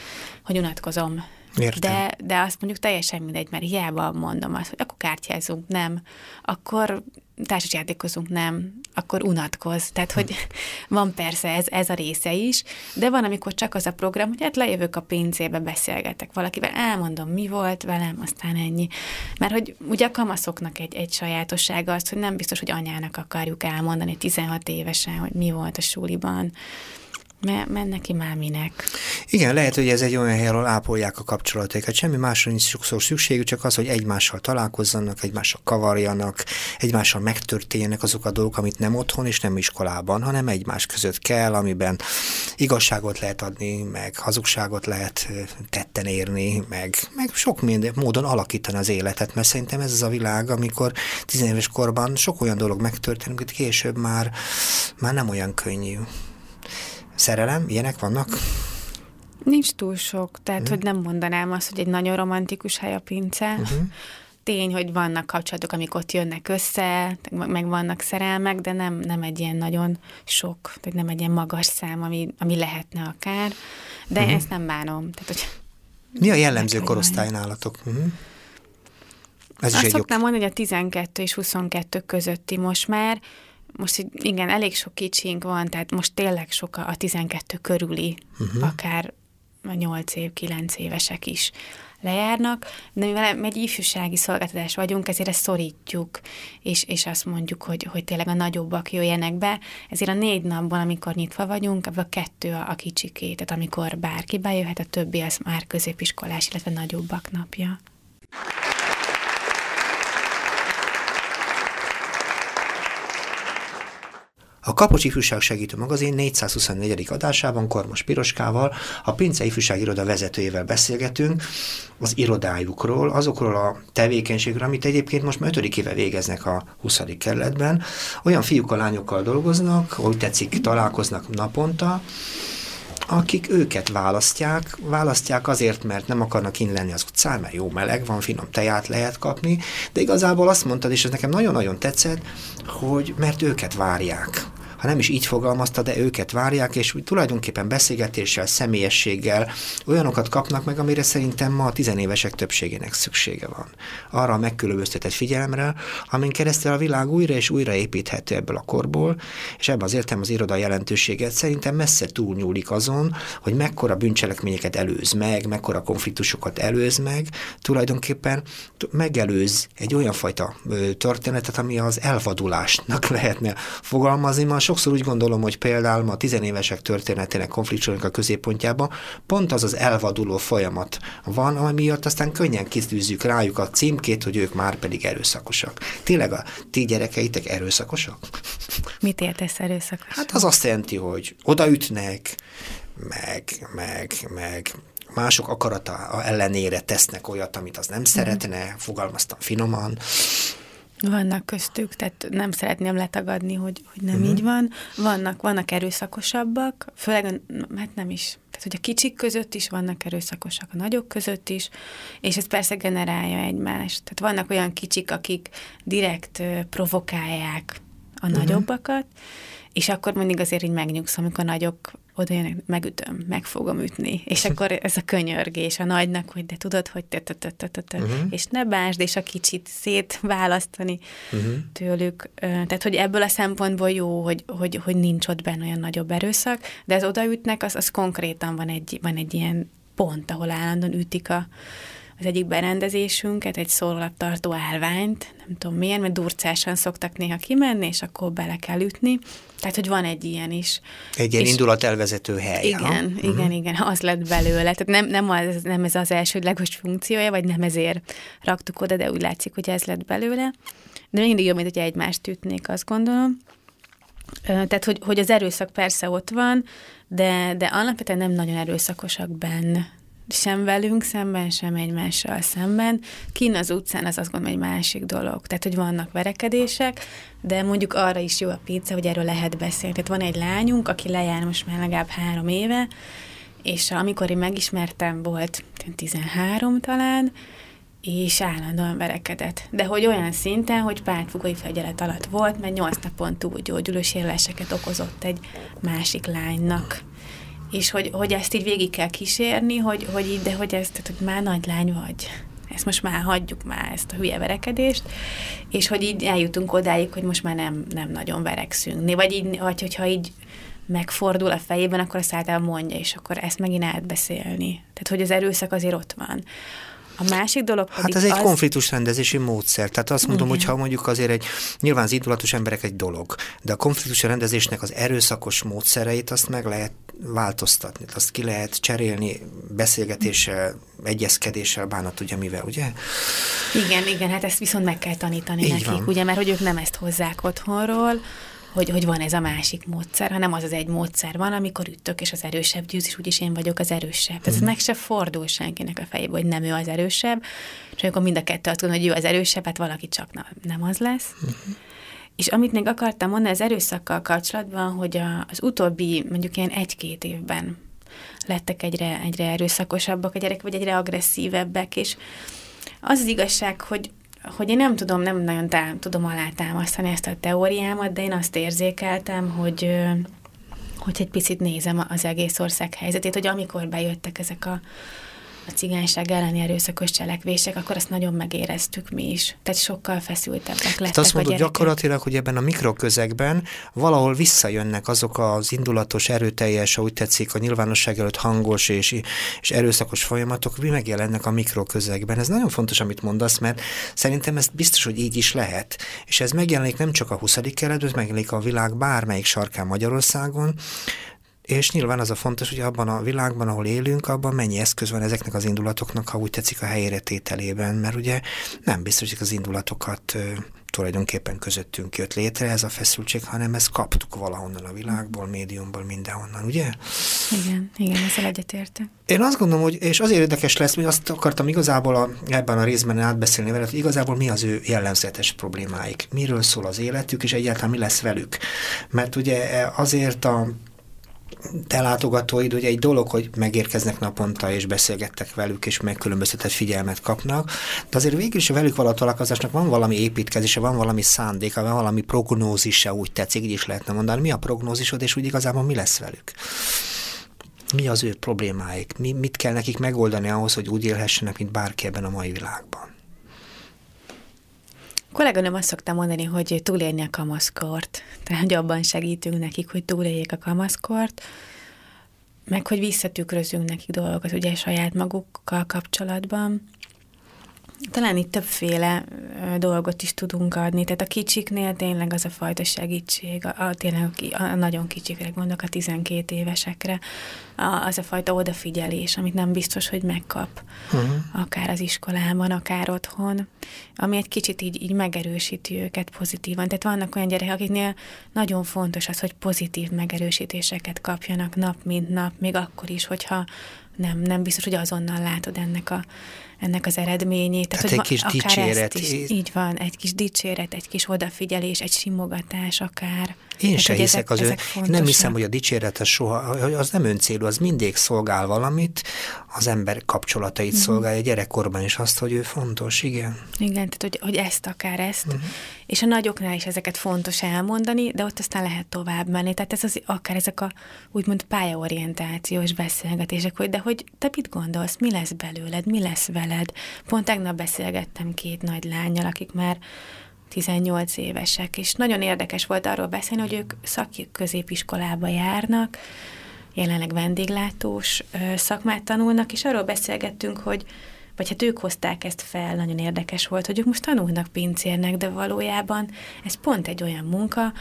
hogy unatkozom. Értem. De, de azt mondjuk teljesen mindegy, mert hiába mondom azt, hogy akkor kártyázunk, nem. Akkor társasjátékozunk, nem, akkor unatkoz. Tehát, hogy van persze ez, ez a része is, de van, amikor csak az a program, hogy hát lejövök a pincébe, beszélgetek valakivel, elmondom, mi volt velem, aztán ennyi. Mert hogy ugye a kamaszoknak egy, egy sajátossága az, hogy nem biztos, hogy anyának akarjuk elmondani 16 évesen, hogy mi volt a suliban, mert neki már minek. Igen, lehet, hogy ez egy olyan hely, ahol ápolják a kapcsolatokat. Semmi másra nincs sokszor szükségük, csak az, hogy egymással találkozzanak, egymással kavarjanak, egymással megtörténjenek azok a dolgok, amit nem otthon és nem iskolában, hanem egymás között kell, amiben igazságot lehet adni, meg hazugságot lehet tetten érni, meg, meg sok minden módon alakítani az életet, mert szerintem ez az a világ, amikor tizenéves korban sok olyan dolog megtörténik, amit később már, már nem olyan könnyű. Szerelem, ilyenek vannak? Nincs túl sok, tehát hmm. hogy nem mondanám azt, hogy egy nagyon romantikus hely a pince. Uh-huh. Tény, hogy vannak kapcsolatok, amik ott jönnek össze, meg vannak szerelmek, de nem, nem egy ilyen nagyon sok, tehát nem egy ilyen magas szám, ami, ami lehetne akár. De uh-huh. ezt nem bánom. Tehát, hogy Mi a jellemző korosztály nálatok? Uh-huh. Ez Azt is egy szoktam jog... mondani, hogy a 12 és 22 közötti most már, most így, igen, elég sok kicsink van, tehát most tényleg sok a 12 körüli, uh-huh. akár a 8 év, 9 évesek is lejárnak, de mivel egy ifjúsági szolgáltatás vagyunk, ezért ezt szorítjuk, és, és azt mondjuk, hogy, hogy tényleg a nagyobbak jöjjenek be, ezért a négy napban, amikor nyitva vagyunk, ebből a kettő a, a kicsiké, tehát amikor bárki bejöhet, a többi az már középiskolás, illetve nagyobbak napja. A Kapocs Ifjúság Segítő Magazin 424. adásában Kormos Piroskával, a Pince Ifjúság Iroda vezetőjével beszélgetünk az irodájukról, azokról a tevékenységről, amit egyébként most már ötödik éve végeznek a 20. kerületben. Olyan fiúkkal, lányokkal dolgoznak, ahogy tetszik, találkoznak naponta, akik őket választják, választják azért, mert nem akarnak innen lenni az utcán, mert jó meleg van, finom teját lehet kapni, de igazából azt mondtad, és ez nekem nagyon-nagyon tetszett, hogy mert őket várják ha nem is így fogalmazta, de őket várják, és tulajdonképpen beszélgetéssel, személyességgel olyanokat kapnak meg, amire szerintem ma a tizenévesek többségének szüksége van. Arra a megkülönböztetett figyelemre, amin keresztül a világ újra és újra építhető ebből a korból, és ebben az értem az iroda jelentőséget. Szerintem messze túlnyúlik azon, hogy mekkora bűncselekményeket előz meg, mekkora konfliktusokat előz meg, tulajdonképpen megelőz egy olyan fajta történetet, ami az elvadulásnak lehetne fogalmazni, ma sokszor úgy gondolom, hogy például ma a tizenévesek történetének konfliktusok a középpontjában pont az az elvaduló folyamat van, ami miatt aztán könnyen kitűzzük rájuk a címkét, hogy ők már pedig erőszakosak. Tényleg a ti gyerekeitek erőszakosak? Mit értesz erőszakos? Hát az azt jelenti, hogy odaütnek, meg, meg, meg mások akarata ellenére tesznek olyat, amit az nem szeretne, fogalmaztam finoman, vannak köztük, tehát nem szeretném letagadni, hogy, hogy nem uh-huh. így van. Vannak, vannak erőszakosabbak, főleg, hát nem is, tehát hogy a kicsik között is vannak erőszakosak, a nagyok között is, és ez persze generálja egymást. Tehát vannak olyan kicsik, akik direkt provokálják a uh-huh. nagyobbakat, és akkor mindig azért így megnyugszom, amikor a nagyok oda jönnek, megütöm, meg fogom ütni. És akkor ez a könyörgés a nagynak, hogy de tudod, hogy te, te, te, te, te, te. Uh-huh. és ne básd, és a kicsit szétválasztani uh-huh. tőlük. Tehát, hogy ebből a szempontból jó, hogy, hogy, hogy nincs ott benne olyan nagyobb erőszak, de ez odaütnek, az, az konkrétan van egy, van egy ilyen pont, ahol állandóan ütik a, az egyik berendezésünket, egy szórólaptartó állványt, nem tudom miért, mert durcásan szoktak néha kimenni, és akkor bele kell ütni. Tehát, hogy van egy ilyen is. Egy ilyen indulat elvezető hely. Igen, ha? igen, uh-huh. igen, az lett belőle. Tehát nem, nem, az, nem ez az elsődleges funkciója, vagy nem ezért raktuk oda, de úgy látszik, hogy ez lett belőle. De mindig jobb, mint hogy egymást ütnék, azt gondolom. Tehát, hogy, hogy az erőszak persze ott van, de, de alapvetően nem nagyon erőszakosak benne sem velünk szemben, sem egymással szemben. Kín az utcán az azt gondolom egy másik dolog. Tehát, hogy vannak verekedések, de mondjuk arra is jó a pizza, hogy erről lehet beszélni. Tehát van egy lányunk, aki lejár most már legalább három éve, és amikor én megismertem, volt 13 talán, és állandóan verekedett. De hogy olyan szinten, hogy pártfugói fegyelet alatt volt, mert nyolc napon túl gyógyuló sérüléseket okozott egy másik lánynak és hogy, hogy ezt így végig kell kísérni, hogy, hogy így, de hogy ezt, tehát, hogy már nagy lány vagy. Ezt most már hagyjuk már, ezt a hülye verekedést, és hogy így eljutunk odáig, hogy most már nem, nem nagyon verekszünk. Vagy, így, vagy hogyha így megfordul a fejében, akkor azt általában mondja, és akkor ezt megint átbeszélni. Tehát, hogy az erőszak azért ott van. A másik dolog hát pedig Hát ez egy az... konfliktusrendezési módszer. Tehát azt mondom, hogy ha mondjuk azért egy, nyilván az indulatos emberek egy dolog, de a konfliktus rendezésnek az erőszakos módszereit azt meg lehet változtatni, azt ki lehet cserélni beszélgetéssel, egyezkedéssel, bánat ugye mivel, ugye? Igen, igen, hát ezt viszont meg kell tanítani Így nekik, van. ugye, mert hogy ők nem ezt hozzák otthonról, hogy, hogy van ez a másik módszer, hanem az az egy módszer van, amikor ütök, és az erősebb győz, és úgyis én vagyok az erősebb. Tehát mm. ez meg se fordul senkinek a fejébe, hogy nem ő az erősebb, és amikor mind a kettő azt gondolja, hogy ő az erősebb, hát valaki csak nem az lesz. Mm. És amit még akartam mondani az erőszakkal kapcsolatban, hogy a, az utóbbi mondjuk ilyen egy-két évben lettek egyre, egyre erőszakosabbak a gyerekek, vagy egyre agresszívebbek, és az az igazság, hogy hogy én nem tudom, nem nagyon tá- tudom alátámasztani ezt a teóriámat, de én azt érzékeltem, hogy, hogy egy picit nézem az egész ország helyzetét, hogy amikor bejöttek ezek a a cigányság elleni erőszakos cselekvések, akkor azt nagyon megéreztük mi is. Tehát sokkal feszültebbek lettek Tehát azt mondod gyakorlatilag, hogy ebben a mikroközegben valahol visszajönnek azok az indulatos, erőteljes, úgy tetszik, a nyilvánosság előtt hangos és, és erőszakos folyamatok, mi megjelennek a mikroközegben. Ez nagyon fontos, amit mondasz, mert szerintem ez biztos, hogy így is lehet. És ez megjelenik nem csak a 20. keretben, ez megjelenik a világ bármelyik sarkán Magyarországon, és nyilván az a fontos, hogy abban a világban, ahol élünk, abban mennyi eszköz van ezeknek az indulatoknak, ha úgy tetszik a helyére tételében, mert ugye nem biztos, hogy az indulatokat tulajdonképpen közöttünk jött létre ez a feszültség, hanem ezt kaptuk valahonnan a világból, médiumból, mindenhonnan, ugye? Igen, igen, ezzel egyetértek. Én azt gondolom, hogy, és azért érdekes lesz, hogy azt akartam igazából a, ebben a részben átbeszélni veled, hogy igazából mi az ő jellemzetes problémáik, miről szól az életük, és egyáltalán mi lesz velük. Mert ugye azért a te látogatóid, ugye egy dolog, hogy megérkeznek naponta, és beszélgettek velük, és megkülönböztetett figyelmet kapnak, de azért végül is a velük való találkozásnak van valami építkezése, van valami szándéka, van valami prognózisa, úgy tetszik, így is lehetne mondani. Mi a prognózisod, és úgy igazából mi lesz velük? Mi az ő problémáik? Mi, mit kell nekik megoldani ahhoz, hogy úgy élhessenek, mint bárki ebben a mai világban? Kolléganőm azt szokta mondani, hogy túlélni a kamaszkort. Tehát, hogy abban segítünk nekik, hogy túléljék a kamaszkort, meg hogy visszatükrözünk nekik dolgokat, ugye saját magukkal kapcsolatban. Talán itt többféle dolgot is tudunk adni, tehát a kicsiknél tényleg az a fajta segítség, a, a tényleg a, a nagyon kicsikre gondolok, a 12 évesekre, a, az a fajta odafigyelés, amit nem biztos, hogy megkap, uh-huh. akár az iskolában, akár otthon, ami egy kicsit így, így megerősíti őket pozitívan. Tehát vannak olyan gyerekek, akiknél nagyon fontos az, hogy pozitív megerősítéseket kapjanak nap mint nap, még akkor is, hogyha nem, nem biztos, hogy azonnal látod ennek a ennek az eredményét. Tehát, Tehát egy kis dicséret. Is, így van, egy kis dicséret, egy kis odafigyelés, egy simogatás akár. Én se hiszek az ezek, ő, nem hiszem, hogy a dicséret az soha, az nem öncélú, az mindig szolgál valamit, az ember kapcsolatait uh-huh. szolgálja gyerekkorban is azt, hogy ő fontos, igen. Igen, tehát hogy, hogy ezt akár ezt, uh-huh. és a nagyoknál is ezeket fontos elmondani, de ott aztán lehet tovább menni. Tehát ez az, akár ezek a úgymond pályaorientációs beszélgetések, hogy de hogy te mit gondolsz, mi lesz belőled, mi lesz veled. Pont tegnap beszélgettem két nagy lányjal, akik már 18 évesek, és nagyon érdekes volt arról beszélni, hogy ők szakközépiskolába járnak, jelenleg vendéglátós szakmát tanulnak, és arról beszélgettünk, hogy vagy hát ők hozták ezt fel, nagyon érdekes volt, hogy ők most tanulnak pincérnek, de valójában ez pont egy olyan munka,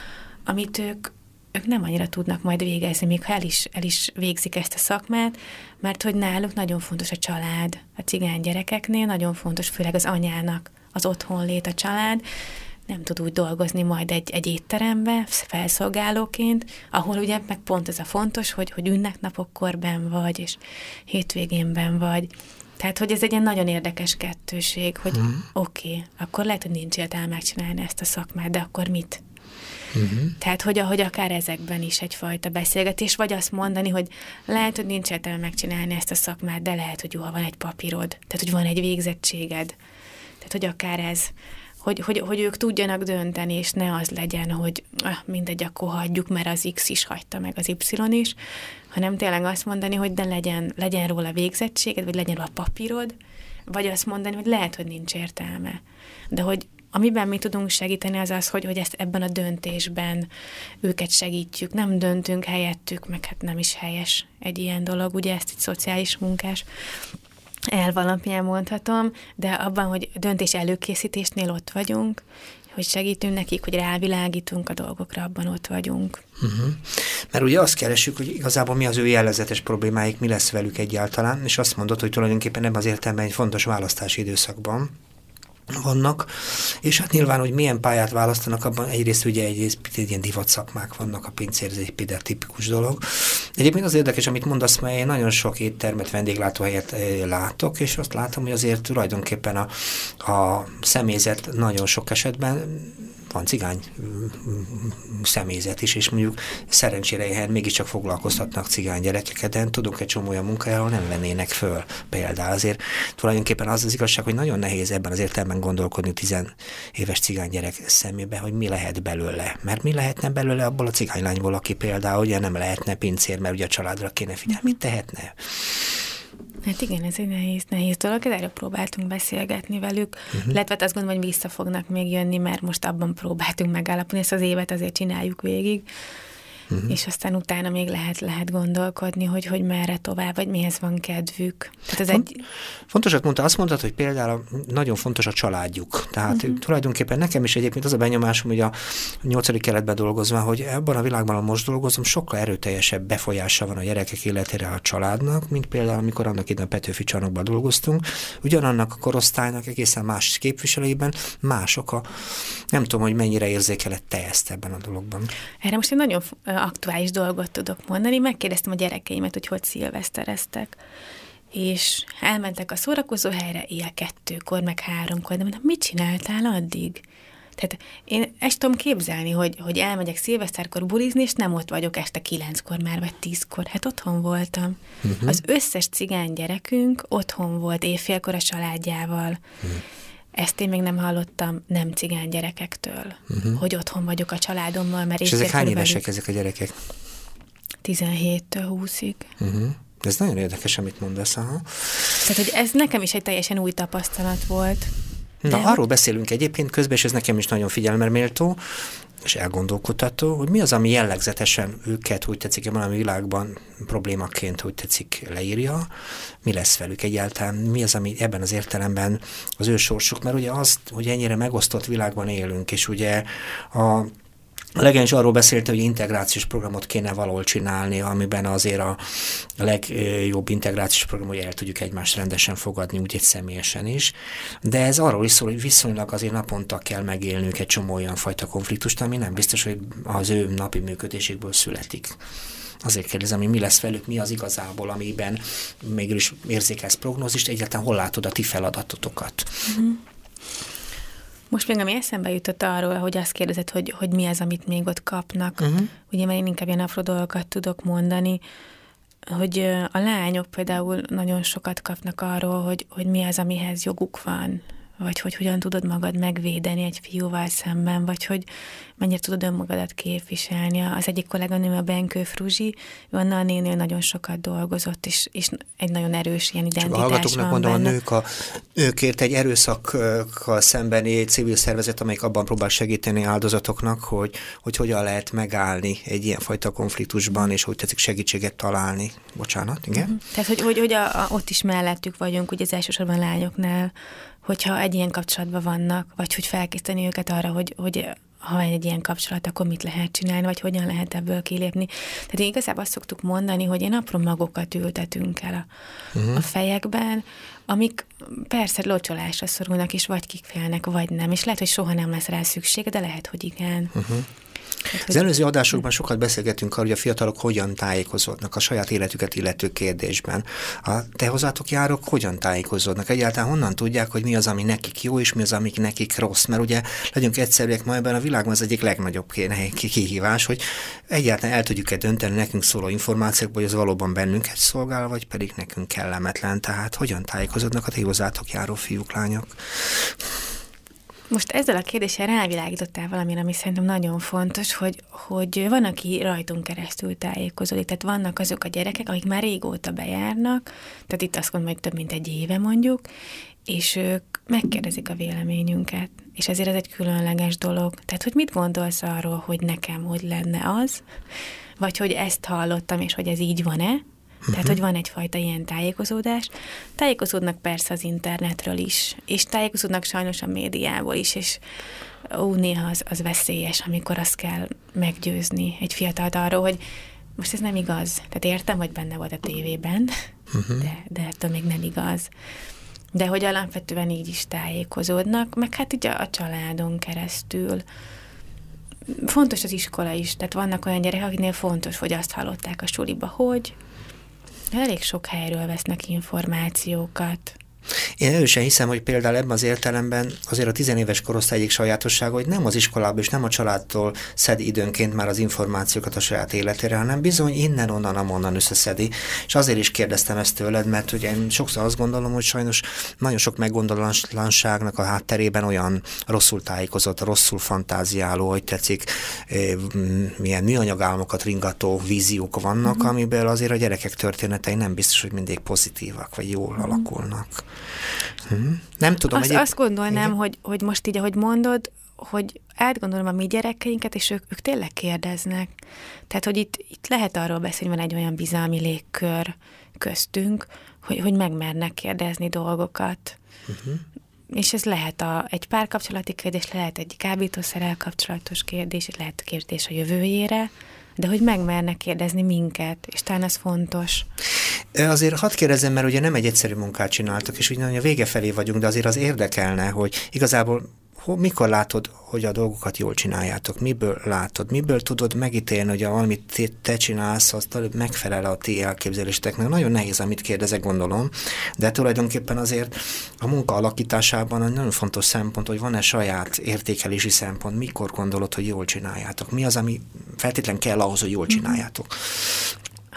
amit ők, ők nem annyira tudnak majd végezni, még ha el is, el is végzik ezt a szakmát, mert hogy náluk nagyon fontos a család, a cigány gyerekeknél, nagyon fontos főleg az anyának az otthonlét, a család, nem tud úgy dolgozni majd egy, egy étterembe, felszolgálóként, ahol ugye meg pont ez a fontos, hogy, hogy ünnepnapokkor ben vagy, és hétvégén vagy. Tehát, hogy ez egy ilyen nagyon érdekes kettőség, hogy hmm. oké, okay, akkor lehet, hogy nincs értelme megcsinálni ezt a szakmát, de akkor mit? Uh-huh. Tehát, hogy ahogy akár ezekben is egyfajta beszélgetés, vagy azt mondani, hogy lehet, hogy nincs értelme megcsinálni ezt a szakmát, de lehet, hogy jó, ha van egy papírod, tehát, hogy van egy végzettséged. Tehát, hogy akár ez, hogy, hogy, hogy ők tudjanak dönteni, és ne az legyen, hogy ah, mindegy, akkor hagyjuk, mert az X is hagyta meg az Y is, hanem tényleg azt mondani, hogy de legyen, legyen róla végzettséged, vagy legyen róla papírod, vagy azt mondani, hogy lehet, hogy nincs értelme. De hogy amiben mi tudunk segíteni, az az, hogy, hogy ezt ebben a döntésben őket segítjük. Nem döntünk helyettük, meg hát nem is helyes egy ilyen dolog, ugye ezt egy szociális munkás elv alapján mondhatom, de abban, hogy döntés előkészítésnél ott vagyunk, hogy segítünk nekik, hogy rávilágítunk a dolgokra, abban ott vagyunk. Uh-huh. Mert ugye azt keresünk, hogy igazából mi az ő jellezetes problémáik, mi lesz velük egyáltalán, és azt mondod, hogy tulajdonképpen ebben az értelemben egy fontos választási időszakban, vannak, és hát nyilván, hogy milyen pályát választanak, abban egyrészt ugye egyrészt egy ilyen divat szakmák vannak, a pincér, ez egy például tipikus dolog. Egyébként az érdekes, amit mondasz, mert én nagyon sok éttermet, vendéglátóhelyet eh, látok, és azt látom, hogy azért tulajdonképpen a, a személyzet nagyon sok esetben van cigány személyzet is, és mondjuk szerencsére ilyen mégiscsak foglalkoztatnak cigány gyerekeket, de tudunk egy csomó olyan munkájáról nem vennének föl például. Azért tulajdonképpen az az igazság, hogy nagyon nehéz ebben az értelemben gondolkodni 10 éves cigány gyerek szemébe, hogy mi lehet belőle. Mert mi lehetne belőle abból a cigánylányból, aki például ugye nem lehetne pincér, mert ugye a családra kéne figyelni. Mit tehetne? Hát igen, ez egy nehéz, nehéz dolog, erről próbáltunk beszélgetni velük, uh-huh. illetve azt gondolom, hogy vissza fognak még jönni, mert most abban próbáltunk megállapodni, ezt az évet azért csináljuk végig, uh-huh. és aztán utána még lehet, lehet gondolkodni, hogy, hogy merre tovább, vagy mihez van kedvük. Tehát ez Font, egy... Fontosat mondta, azt mondtad, hogy például nagyon fontos a családjuk. Tehát uh-huh. tulajdonképpen nekem is egyébként az a benyomásom, hogy a nyolcadik keretben dolgozva, hogy ebben a világban, ahol most dolgozom, sokkal erőteljesebb befolyása van a gyerekek életére a családnak, mint például, amikor annak idején a Petőfi csarnokban dolgoztunk. Ugyanannak a korosztálynak egészen más képviselőiben mások a, nem tudom, hogy mennyire érzékelett te ezt ebben a dologban. Erre most egy nagyon aktuális dolgot tudok mondani. Megkérdeztem a gyerekeimet, hogy hogy szilvesztereztek. És elmentek a szórakozó helyre éjjel kettőkor, meg háromkor, de mondtam, mit csináltál addig? Tehát én ezt tudom képzelni, hogy, hogy elmegyek szilveszterkor bulizni, és nem ott vagyok este kilenckor már, vagy tízkor. Hát otthon voltam. Uh-huh. Az összes cigány gyerekünk otthon volt éjfélkor a családjával. Uh-huh. Ezt én még nem hallottam nem cigány gyerekektől, uh-huh. hogy otthon vagyok a családommal, mert És ezek hány évesek ezek a gyerekek? 17-től 20-ig. Uh-huh. Ez nagyon érdekes, amit mondasz. Aha. Tehát, hogy ez nekem is egy teljesen új tapasztalat volt. Na, De arról beszélünk egyébként közben, és ez nekem is nagyon figyelmeméltó, és elgondolkodható, hogy mi az, ami jellegzetesen őket, úgy tetszik, valami világban problémaként, hogy tetszik, leírja, mi lesz velük egyáltalán, mi az, ami ebben az értelemben az ő sorsuk, mert ugye azt, hogy ennyire megosztott világban élünk, és ugye a a Legen is arról beszélt, hogy integrációs programot kéne valahol csinálni, amiben azért a legjobb integrációs program, hogy el tudjuk egymást rendesen fogadni, úgy egy személyesen is. De ez arról is szól, hogy viszonylag azért naponta kell megélnünk egy csomó olyan fajta konfliktust, ami nem biztos, hogy az ő napi működésükből születik. Azért kérdezem, hogy mi lesz velük, mi az igazából, amiben mégis érzékelsz prognózist, egyáltalán hol látod a ti feladatotokat. Uh-huh. Most még ami eszembe jutott arról, hogy azt kérdezed, hogy, hogy mi az, amit még ott kapnak. Uh-huh. Ugye, mert én inkább ilyen apró dolgokat tudok mondani, hogy a lányok például nagyon sokat kapnak arról, hogy, hogy mi az, amihez joguk van, vagy hogy hogyan tudod magad megvédeni egy fiúval szemben, vagy hogy mennyire tudod önmagadat képviselni. Az egyik kolléganőm, a Benkő Fruzsi, ő a nénél nagyon sokat dolgozott, és, és egy nagyon erős ilyen identitás Csak a hallgatóknak mondom, benne. a nők a, nőkért egy erőszakkal szembeni civil szervezet, amelyik abban próbál segíteni áldozatoknak, hogy, hogy hogyan lehet megállni egy ilyen fajta konfliktusban, és hogy tetszik segítséget találni. Bocsánat, igen? Uh-huh. Tehát, hogy, hogy, hogy a, a, ott is mellettük vagyunk, ugye az elsősorban lányoknál, hogyha egy ilyen kapcsolatban vannak, vagy hogy felkészíteni őket arra, hogy, hogy ha van egy ilyen kapcsolat, akkor mit lehet csinálni, vagy hogyan lehet ebből kilépni. Tehát igazából azt szoktuk mondani, hogy én apró magokat ültetünk el a, uh-huh. a fejekben, amik persze locsolásra szorulnak, és vagy kifélnek, vagy nem, és lehet, hogy soha nem lesz rá szükség, de lehet, hogy igen. Uh-huh. Az előző adásokban sokat beszélgetünk arról, hogy a fiatalok hogyan tájékozódnak a saját életüket illető kérdésben. A te hozzátok járók hogyan tájékozódnak? Egyáltalán honnan tudják, hogy mi az, ami nekik jó, és mi az, ami nekik rossz? Mert ugye legyünk egyszerűek, ma ebben a világban az egyik legnagyobb kihívás, hogy egyáltalán el tudjuk-e dönteni nekünk szóló információkból, hogy ez valóban bennünket szolgál, vagy pedig nekünk kellemetlen. Tehát hogyan tájékozódnak a ti hozzátok járó fiúk, lányok? Most ezzel a kérdéssel rávilágítottál valamire, ami szerintem nagyon fontos, hogy, hogy van, aki rajtunk keresztül tájékozódik. Tehát vannak azok a gyerekek, akik már régóta bejárnak, tehát itt azt mondom, hogy több mint egy éve mondjuk, és ők megkérdezik a véleményünket. És ezért ez egy különleges dolog. Tehát, hogy mit gondolsz arról, hogy nekem hogy lenne az, vagy hogy ezt hallottam, és hogy ez így van-e, Uh-huh. Tehát, hogy van egyfajta ilyen tájékozódás. Tájékozódnak persze az internetről is, és tájékozódnak sajnos a médiából is, és ó, néha az, az veszélyes, amikor azt kell meggyőzni egy fiatalt arról, hogy most ez nem igaz. Tehát értem, hogy benne volt a tévében, uh-huh. de, de ettől még nem igaz. De hogy alapvetően így is tájékozódnak, meg hát így a, a családon keresztül. Fontos az iskola is, tehát vannak olyan gyerekek, akiknél fontos, hogy azt hallották a suliba, hogy, Elég sok helyről vesznek információkat. Én erősen hiszem, hogy például ebben az értelemben azért a tizenéves korosztály egyik sajátossága, hogy nem az iskolából és nem a családtól szed időnként már az információkat a saját életére, hanem bizony innen, onnan, amonnan összeszedi. És azért is kérdeztem ezt tőled, mert ugye én sokszor azt gondolom, hogy sajnos nagyon sok meggondolatlanságnak a hátterében olyan rosszul tájékozott, rosszul fantáziáló, hogy tetszik, milyen műanyagálmokat ringató víziók vannak, mm-hmm. amiből azért a gyerekek történetei nem biztos, hogy mindig pozitívak, vagy jól mm-hmm. alakulnak. Hmm. Nem tudom. Azt, egyéb... azt gondolnám, hogy, hogy most így, ahogy mondod, hogy átgondolom a mi gyerekeinket, és ők, ők tényleg kérdeznek. Tehát, hogy itt, itt lehet arról beszélni, hogy van egy olyan bizalmi légkör köztünk, hogy, hogy megmernek kérdezni dolgokat. Uh-huh. És ez lehet a, egy párkapcsolati kérdés, lehet egy kábítószerrel kapcsolatos kérdés, lehet kérdés a jövőjére, de hogy megmernek kérdezni minket, és talán ez fontos. Azért hadd kérdezzem, mert ugye nem egy egyszerű munkát csináltak, és ugye a vége felé vagyunk, de azért az érdekelne, hogy igazából mikor látod, hogy a dolgokat jól csináljátok? Miből látod? Miből tudod megítélni, hogy a, amit te csinálsz, az megfelel a ti elképzeléseteknek? Nagyon nehéz, amit kérdezek, gondolom, de tulajdonképpen azért a munka alakításában egy nagyon fontos szempont, hogy van-e saját értékelési szempont, mikor gondolod, hogy jól csináljátok? Mi az, ami feltétlen kell ahhoz, hogy jól mhm. csináljátok?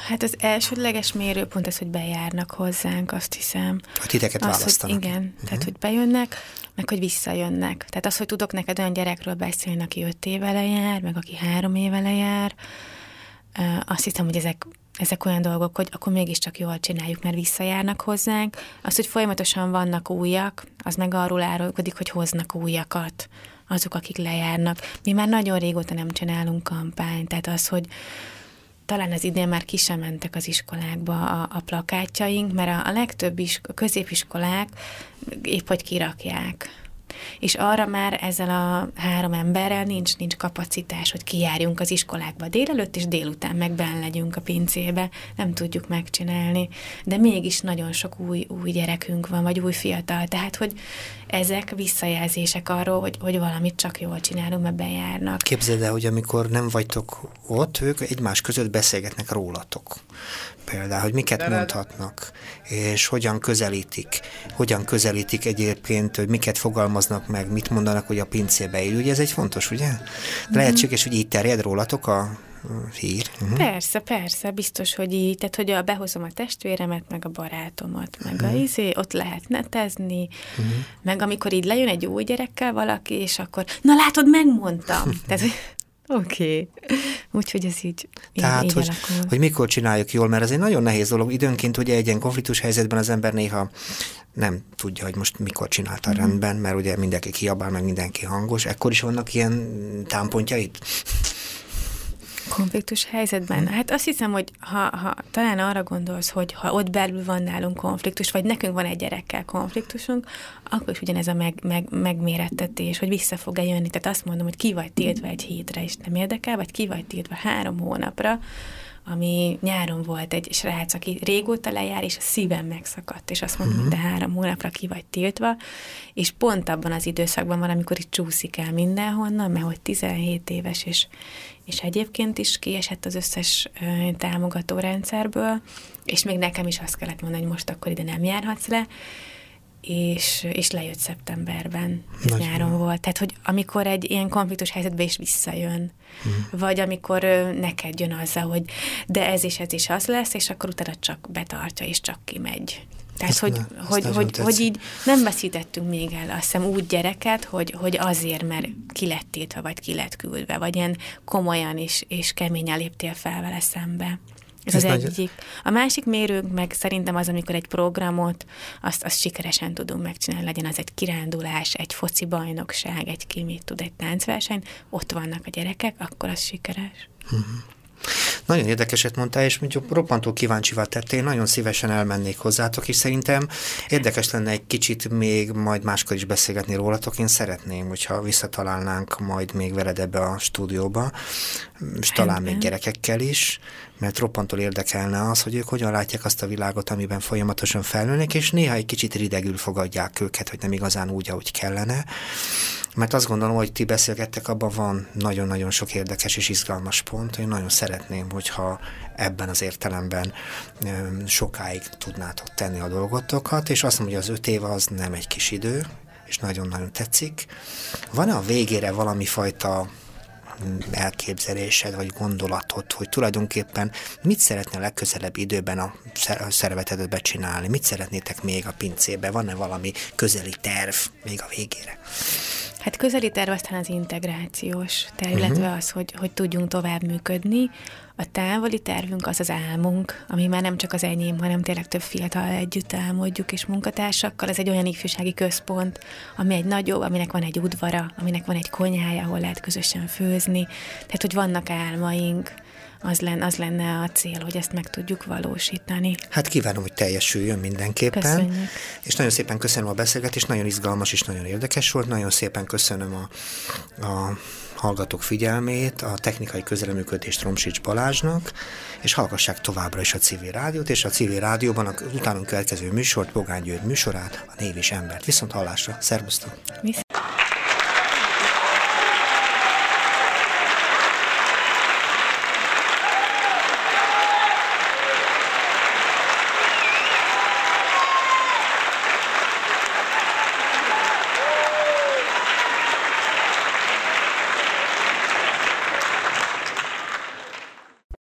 Hát az elsődleges mérőpont az, hogy bejárnak hozzánk, azt hiszem. Hogy titeket az, választanak. Hogy igen, uh-huh. tehát hogy bejönnek, meg hogy visszajönnek. Tehát az, hogy tudok neked olyan gyerekről beszélni, aki öt éve lejár, meg aki három éve lejár, azt hiszem, hogy ezek, ezek olyan dolgok, hogy akkor mégiscsak jól csináljuk, mert visszajárnak hozzánk. Az, hogy folyamatosan vannak újak, az meg arról árulkodik, hogy hoznak újakat azok, akik lejárnak. Mi már nagyon régóta nem csinálunk kampányt, tehát az, hogy talán az idén már ki sem mentek az iskolákba a, a plakátjaink, mert a, a legtöbb is, a középiskolák épp hogy kirakják. És arra már ezzel a három emberrel nincs, nincs kapacitás, hogy kijárjunk az iskolákba délelőtt, és délután meg benn legyünk a pincébe. Nem tudjuk megcsinálni. De mégis nagyon sok új, új gyerekünk van, vagy új fiatal. Tehát, hogy ezek visszajelzések arról, hogy, hogy valamit csak jól csinálunk, mert bejárnak. Képzeld el, hogy amikor nem vagytok ott, ők egymás között beszélgetnek rólatok. Például, hogy miket mondhatnak, és hogyan közelítik, hogyan közelítik egyébként, hogy miket fogalmaznak meg, mit mondanak, hogy a pincébe él. Ugye ez egy fontos, ugye? Mhm. Lehetséges, hogy így terjed rólatok a hír. Uh-huh. Persze, persze, biztos, hogy így, tehát hogy a, behozom a testvéremet, meg a barátomat, meg uh-huh. a mhm. izé, ott lehet netezni, uh-huh. meg amikor így lejön egy új gyerekkel valaki, és akkor, na látod, megmondtam. tehát, Oké. Okay. Úgyhogy ez így, Tehát, így hogy, hogy mikor csináljuk jól, mert ez egy nagyon nehéz dolog. Időnként ugye egy ilyen konfliktus helyzetben az ember néha nem tudja, hogy most mikor csinálta mm. rendben, mert ugye mindenki kiabál, meg mindenki hangos. Ekkor is vannak ilyen támpontjait? Konfliktus helyzetben? Hát azt hiszem, hogy ha, ha talán arra gondolsz, hogy ha ott belül van nálunk konfliktus, vagy nekünk van egy gyerekkel konfliktusunk, akkor is ugyanez a meg, meg, megmérettetés, hogy vissza fog-e jönni. Tehát azt mondom, hogy ki vagy tiltva egy hétre, és nem érdekel, vagy ki vagy tiltva három hónapra, ami nyáron volt egy srác, aki régóta lejár, és a szívem megszakadt, és azt uh-huh. hogy de három hónapra ki vagy tiltva, és pont abban az időszakban van, amikor itt csúszik el mindenhonnan, mert hogy 17 éves, és, és egyébként is kiesett az összes támogató rendszerből, és még nekem is azt kellett mondani, hogy most akkor ide nem járhatsz le, és, és lejött szeptemberben, ez Nagy nyáron volt. Tehát, hogy amikor egy ilyen konfliktus helyzetbe is visszajön, mm. vagy amikor ö, neked jön azzal, hogy de ez is ez is az lesz, és akkor utána csak betartja, és csak kimegy. Tehát, hogy, ne, hogy, hogy, hogy így nem veszítettünk még el, azt hiszem, úgy gyereket, hogy, hogy azért, mert ki lett tiltva, vagy ki lett küldve, vagy ilyen komolyan is, és keményen léptél fel vele szembe. Ez, Ez az nagy... egyik. A másik mérőnk meg szerintem az, amikor egy programot, azt, azt sikeresen tudunk megcsinálni, legyen az egy kirándulás, egy foci bajnokság, egy ki mit tud, egy táncverseny, ott vannak a gyerekek, akkor az sikeres. Uh-huh. Nagyon érdekeset mondtál, és mondjuk roppantó kíváncsivá tettél, nagyon szívesen elmennék hozzátok, és szerintem érdekes lenne egy kicsit még majd máskor is beszélgetni rólatok. Én szeretném, hogyha visszatalálnánk majd még veled ebbe a stúdióba, és talán még gyerekekkel is, mert roppantól érdekelne az, hogy ők hogyan látják azt a világot, amiben folyamatosan felnőnek, és néha egy kicsit ridegül fogadják őket, hogy nem igazán úgy, ahogy kellene. Mert azt gondolom, hogy ti beszélgettek, abban van nagyon-nagyon sok érdekes és izgalmas pont. Én nagyon szeretném, hogyha ebben az értelemben sokáig tudnátok tenni a dolgotokat, és azt mondom, hogy az öt év az nem egy kis idő, és nagyon-nagyon tetszik. Van-e a végére valami fajta elképzelésed, vagy gondolatod, hogy tulajdonképpen mit szeretne legközelebb időben a szervetedet becsinálni? Mit szeretnétek még a pincébe? Van-e valami közeli terv még a végére? Hát közeli terv aztán az integrációs terv, uh-huh. illetve az, hogy, hogy tudjunk tovább működni. A távoli tervünk az az álmunk, ami már nem csak az enyém, hanem tényleg több fiatal együtt álmodjuk, és munkatársakkal. Ez egy olyan ifjúsági központ, ami egy nagyobb, aminek van egy udvara, aminek van egy konyhája, ahol lehet közösen főzni. Tehát, hogy vannak álmaink, az lenne, az lenne a cél, hogy ezt meg tudjuk valósítani. Hát kívánom, hogy teljesüljön mindenképpen. Köszönjük. És nagyon szépen köszönöm a beszélgetést, nagyon izgalmas és nagyon érdekes volt. Nagyon szépen köszönöm a, a hallgatók figyelmét, a technikai közreműködést Romsics Balázsnak, és hallgassák továbbra is a civil rádiót, és a civil rádióban a utánunk következő műsort, Pogány György műsorát, a Név és Embert. Viszont hallásra, szervusztok! Viszont.